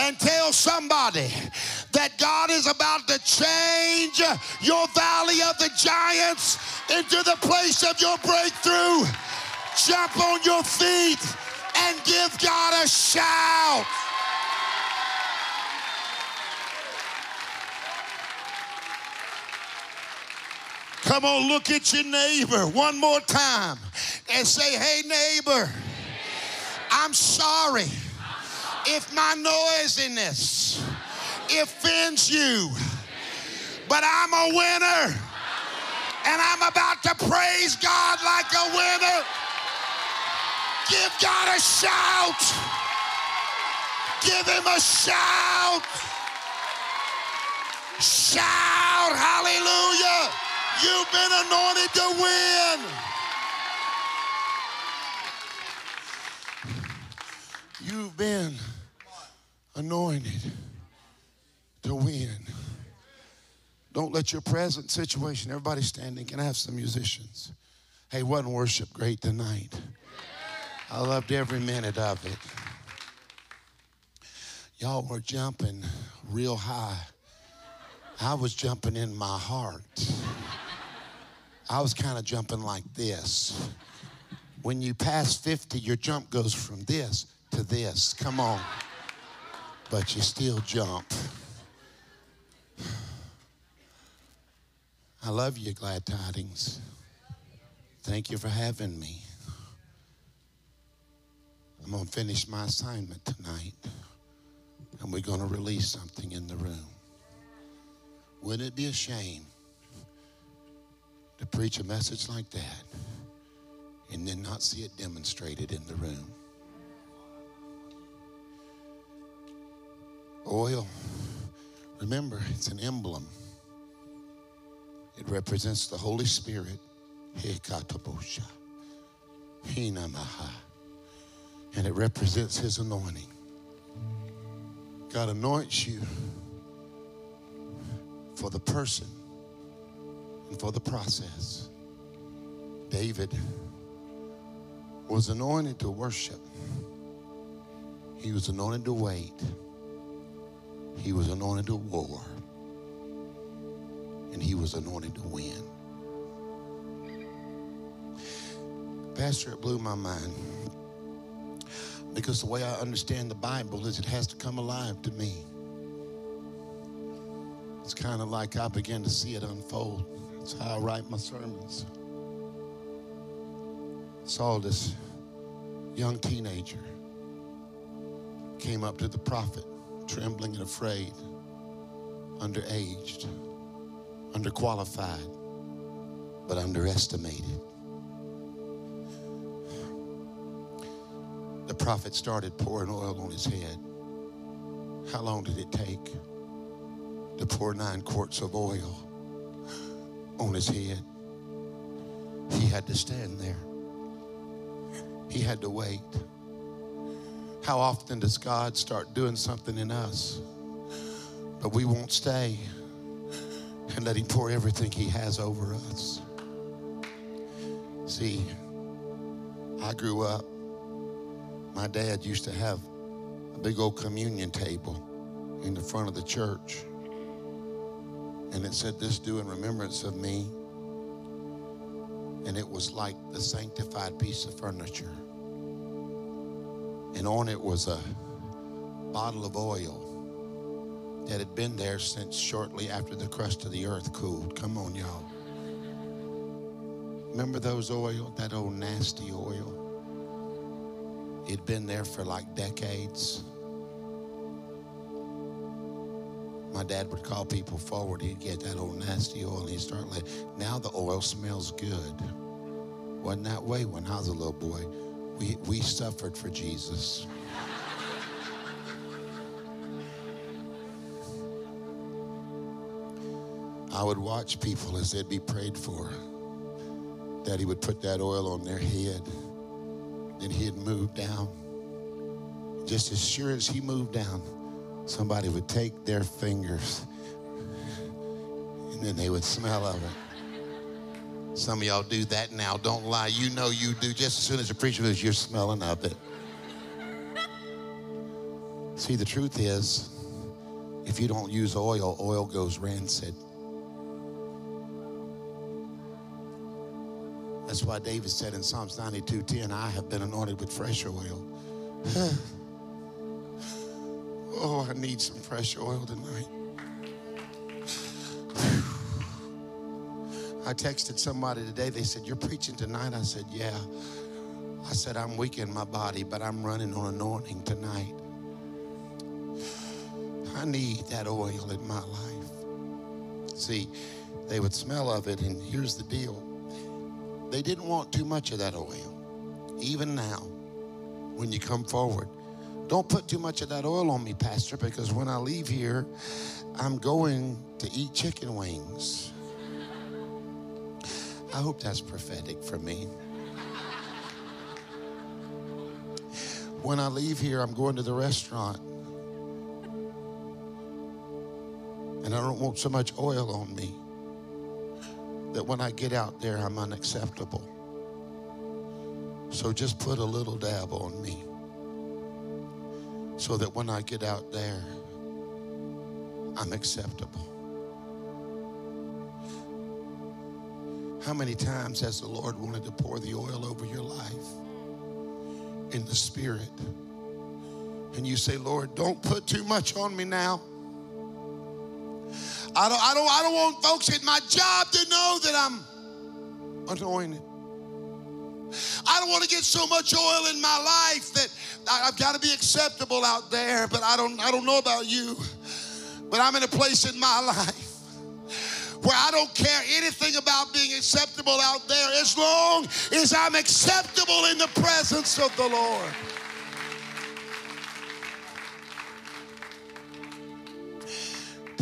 and tell somebody that God is about to change your valley of the giants into the place of your breakthrough. Jump on your feet and give God a shout. Come on, look at your neighbor one more time and say, Hey, neighbor. I'm sorry if my noisiness offends you, but I'm a winner and I'm about to praise God like a winner. Give God a shout. Give him a shout. Shout, hallelujah. You've been anointed to win. You've been anointed to win. Don't let your present situation, everybody standing, can I have some musicians? Hey, wasn't worship great tonight? I loved every minute of it. Y'all were jumping real high. I was jumping in my heart. I was kind of jumping like this. When you pass 50, your jump goes from this to this. Come on. But you still jump. I love you, Glad Tidings. Thank you for having me. I'm going to finish my assignment tonight, and we're going to release something in the room. Wouldn't it be a shame to preach a message like that and then not see it demonstrated in the room? Oil, remember, it's an emblem. It represents the Holy Spirit. And it represents his anointing. God anoints you for the person and for the process. David was anointed to worship. He was anointed to wait. He was anointed to war. And he was anointed to win. Pastor, it blew my mind. Because the way I understand the Bible is it has to come alive to me. It's kind of like I began to see it unfold. That's how I write my sermons. Saw this young teenager came up to the prophet trembling and afraid, underaged, underqualified, but underestimated. The prophet started pouring oil on his head. How long did it take to pour nine quarts of oil on his head? He had to stand there. He had to wait. How often does God start doing something in us But we won't stay and let Him pour everything He has over us. See, I grew up, my dad used to have a big old communion table in the front of the church. And it said, This do in remembrance of me. And it was like the sanctified piece of furniture. And on it was a bottle of oil that had been there since shortly after the crust of the earth cooled. Come on, y'all. Remember those oil, that old nasty oil? It'd been there for like decades. My dad would call people forward. He'd get that old nasty oil and he'd start letting. Now the oil smells good. Wasn't that way when I was a little boy. We, we suffered for Jesus. I would watch people as they'd be prayed for. Daddy would put that oil on their head. Then he'd move down. Just as sure as he moved down, somebody would take their fingers and then they would smell of it. Some of y'all do that now. Don't lie. You know you do. Just as soon as the preacher goes, you're smelling of it. See, the truth is, if you don't use oil, oil goes rancid. That's why David said in Psalms 92:10, I have been anointed with fresh oil. <sighs> oh, I need some fresh oil tonight. I texted somebody today. They said, You're preaching tonight? I said, Yeah. I said, I'm weak in my body, but I'm running on anointing tonight. I need that oil in my life. See, they would smell of it, and here's the deal they didn't want too much of that oil. Even now, when you come forward, don't put too much of that oil on me, Pastor, because when I leave here, I'm going to eat chicken wings. I hope that's prophetic for me. When I leave here, I'm going to the restaurant. And I don't want so much oil on me that when I get out there, I'm unacceptable. So just put a little dab on me so that when I get out there, I'm acceptable. How many times has the Lord wanted to pour the oil over your life in the Spirit? And you say, Lord, don't put too much on me now. I don't, I don't, I don't want folks at my job to know that I'm anointed. I don't want to get so much oil in my life that I've got to be acceptable out there, but I don't, I don't know about you. But I'm in a place in my <laughs> life where I don't care anything about being acceptable out there as long as I'm acceptable in the presence of the Lord.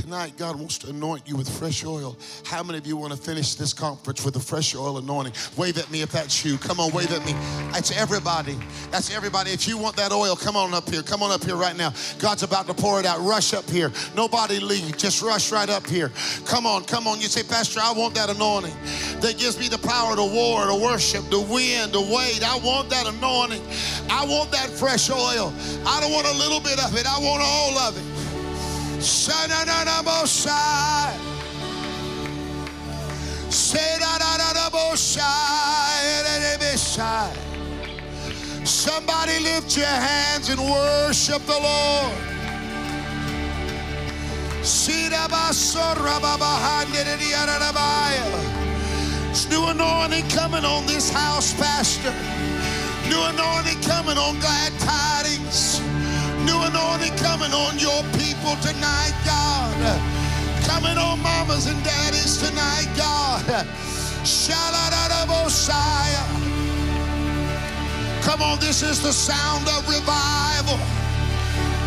Tonight, God wants to anoint you with fresh oil. How many of you want to finish this conference with a fresh oil anointing? Wave at me if that's you. Come on, wave at me. That's everybody. That's everybody. If you want that oil, come on up here. Come on up here right now. God's about to pour it out. Rush up here. Nobody leave. Just rush right up here. Come on, come on. You say, Pastor, I want that anointing that gives me the power to war, to worship, to win, to wait. I want that anointing. I want that fresh oil. I don't want a little bit of it. I want all of it. Somebody lift your hands and worship the Lord. It's new anointing coming on this house, Pastor. New anointing coming on glad tidings. New anointing coming on your people tonight, God. Coming on mamas and daddies tonight, God. Shaladadabosaya. Come on, this is the sound of revival.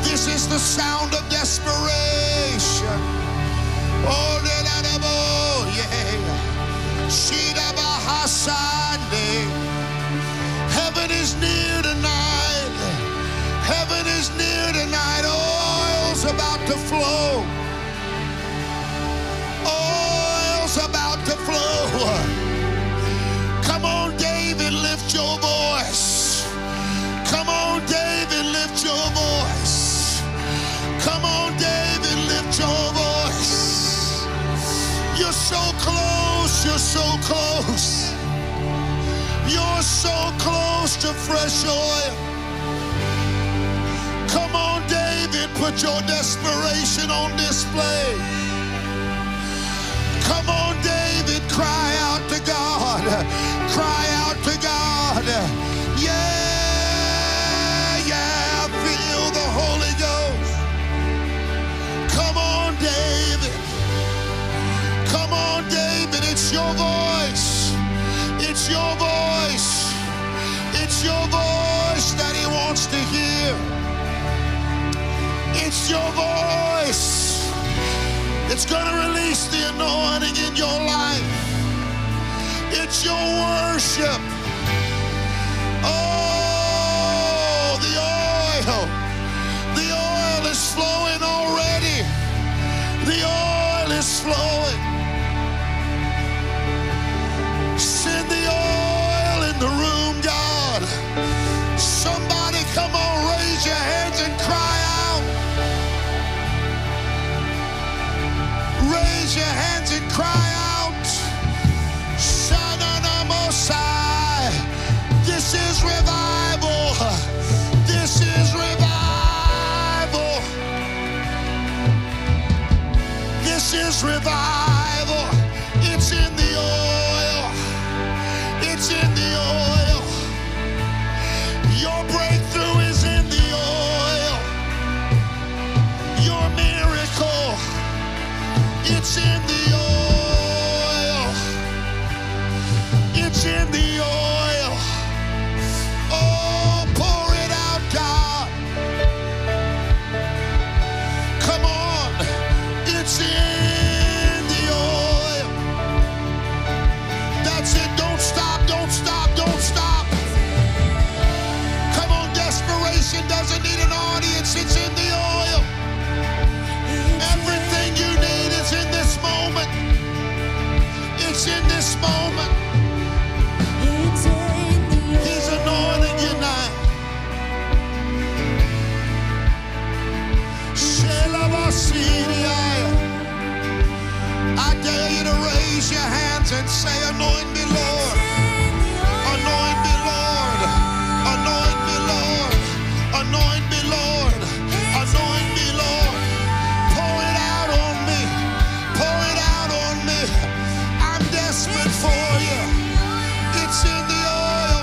This is the sound of desperation. Oh, yeah. Shidabahasande. Heaven is near tonight. Heaven is near tonight. Oil's about to flow. Oil's about to flow. Come on, David, lift your voice. Come on, David, lift your voice. Come on, David, lift your voice. You're so close, you're so close. You're so close to fresh oil. Come on, David, put your desperation on display. Come on, David, cry out to God. Cry out to God. Yeah, yeah, feel the Holy Ghost. Come on, David. Come on, David, it's your voice. It's your voice. It's your voice that he wants to hear. It's your voice. It's going to release the anointing in your life. It's your worship. Oh, the oil. The oil is flowing already. The oil is flowing. This and say, Anoint me, Lord. Anoint me, Lord. Anoint me, Lord. Anoint me, Lord. Anoint me, Lord. Pour it out on me. Pour it out on me. I'm desperate for you. It's in the oil.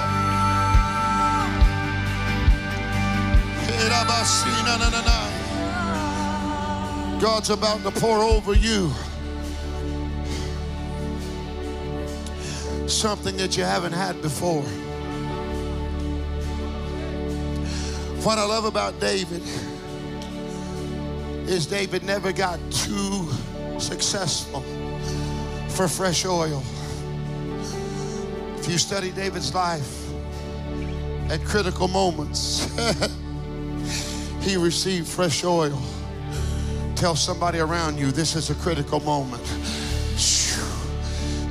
God's about to pour over you something that you haven't had before. What I love about David is David never got too successful for fresh oil. If you study David's life at critical moments, <laughs> he received fresh oil. Tell somebody around you this is a critical moment.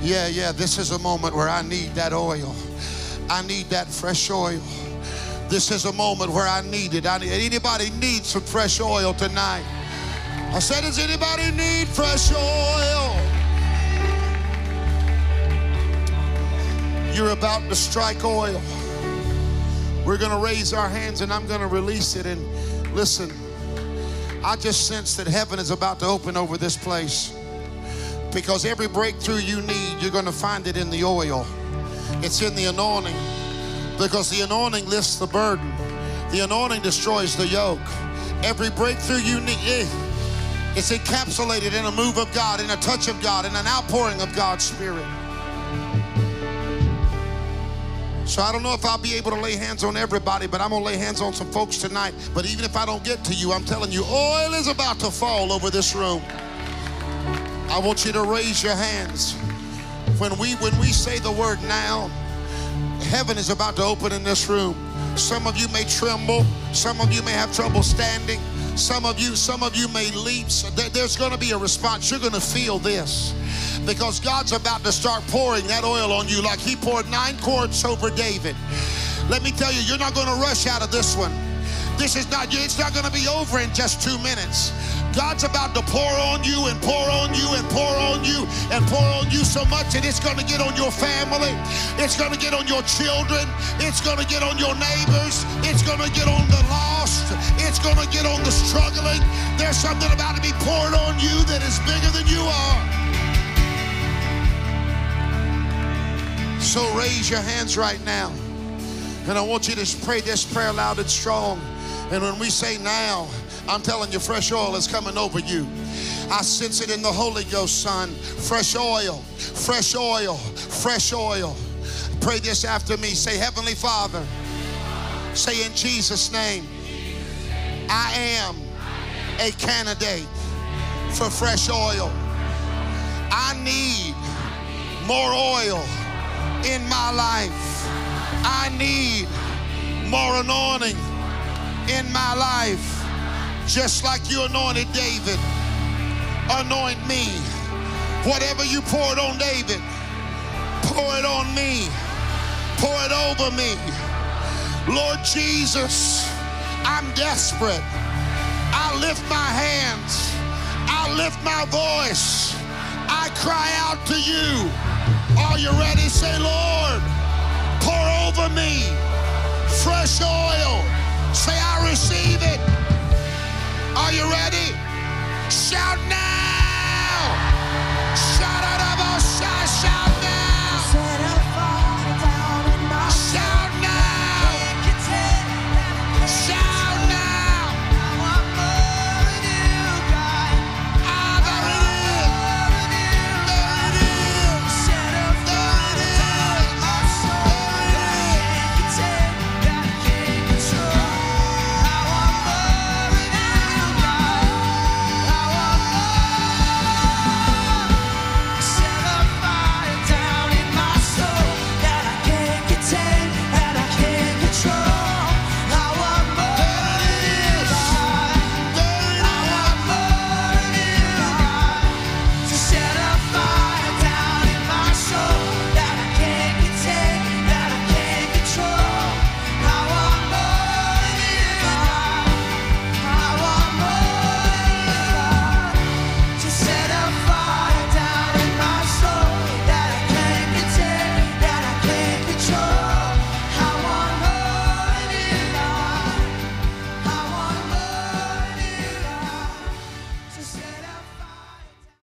Yeah, yeah, this is a moment where I need that oil. I need that fresh oil. This is a moment where I need it. I need, anybody need some fresh oil tonight? I said, does anybody need fresh oil? You're about to strike oil. We're going to raise our hands and I'm going to release it. And listen, I just sense that heaven is about to open over this place because every breakthrough you need, you're going to find it in the oil. It's in the anointing because the anointing lifts the burden, the anointing destroys the yoke. Every breakthrough you need, eh, it's encapsulated in a move of God, in a touch of God, in an outpouring of God's Spirit. So I don't know if I'll be able to lay hands on everybody, but I'm going to lay hands on some folks tonight. But even if I don't get to you, I'm telling you, oil is about to fall over this room. I want you to raise your hands. When we when we say the word now, heaven is about to open in this room. Some of you may tremble, some of you may have trouble standing, some of you some of you may leap. There's going to be a response. You're going to feel this. Because God's about to start pouring that oil on you like he poured 9 quarts over David. Let me tell you, you're not going to rush out of this one. This is not it's not going to be over in just 2 minutes. God's about to pour on you and pour on you and pour on you and pour on you so much that it's going to get on your family. It's going to get on your children. It's going to get on your neighbors. It's going to get on the lost. It's going to get on the struggling. There's something about to be poured on you that is bigger than you are. So raise your hands right now. And I want you to pray this prayer loud and strong. And when we say now, I'm telling you, fresh oil is coming over you. I sense it in the Holy Ghost, son. Fresh oil, fresh oil, fresh oil. Pray this after me. Say, Heavenly Father, say in Jesus' name, I am a candidate for fresh oil. I need more oil in my life. I need more anointing in my life. Just like you anointed David, anoint me. Whatever you poured on David, pour it on me. Pour it over me. Lord Jesus, I'm desperate. I lift my hands. I lift my voice. I cry out to you. Are you ready? Say, Lord, pour over me fresh oil. Say, I receive it. Are you ready? Shout now! Shout out!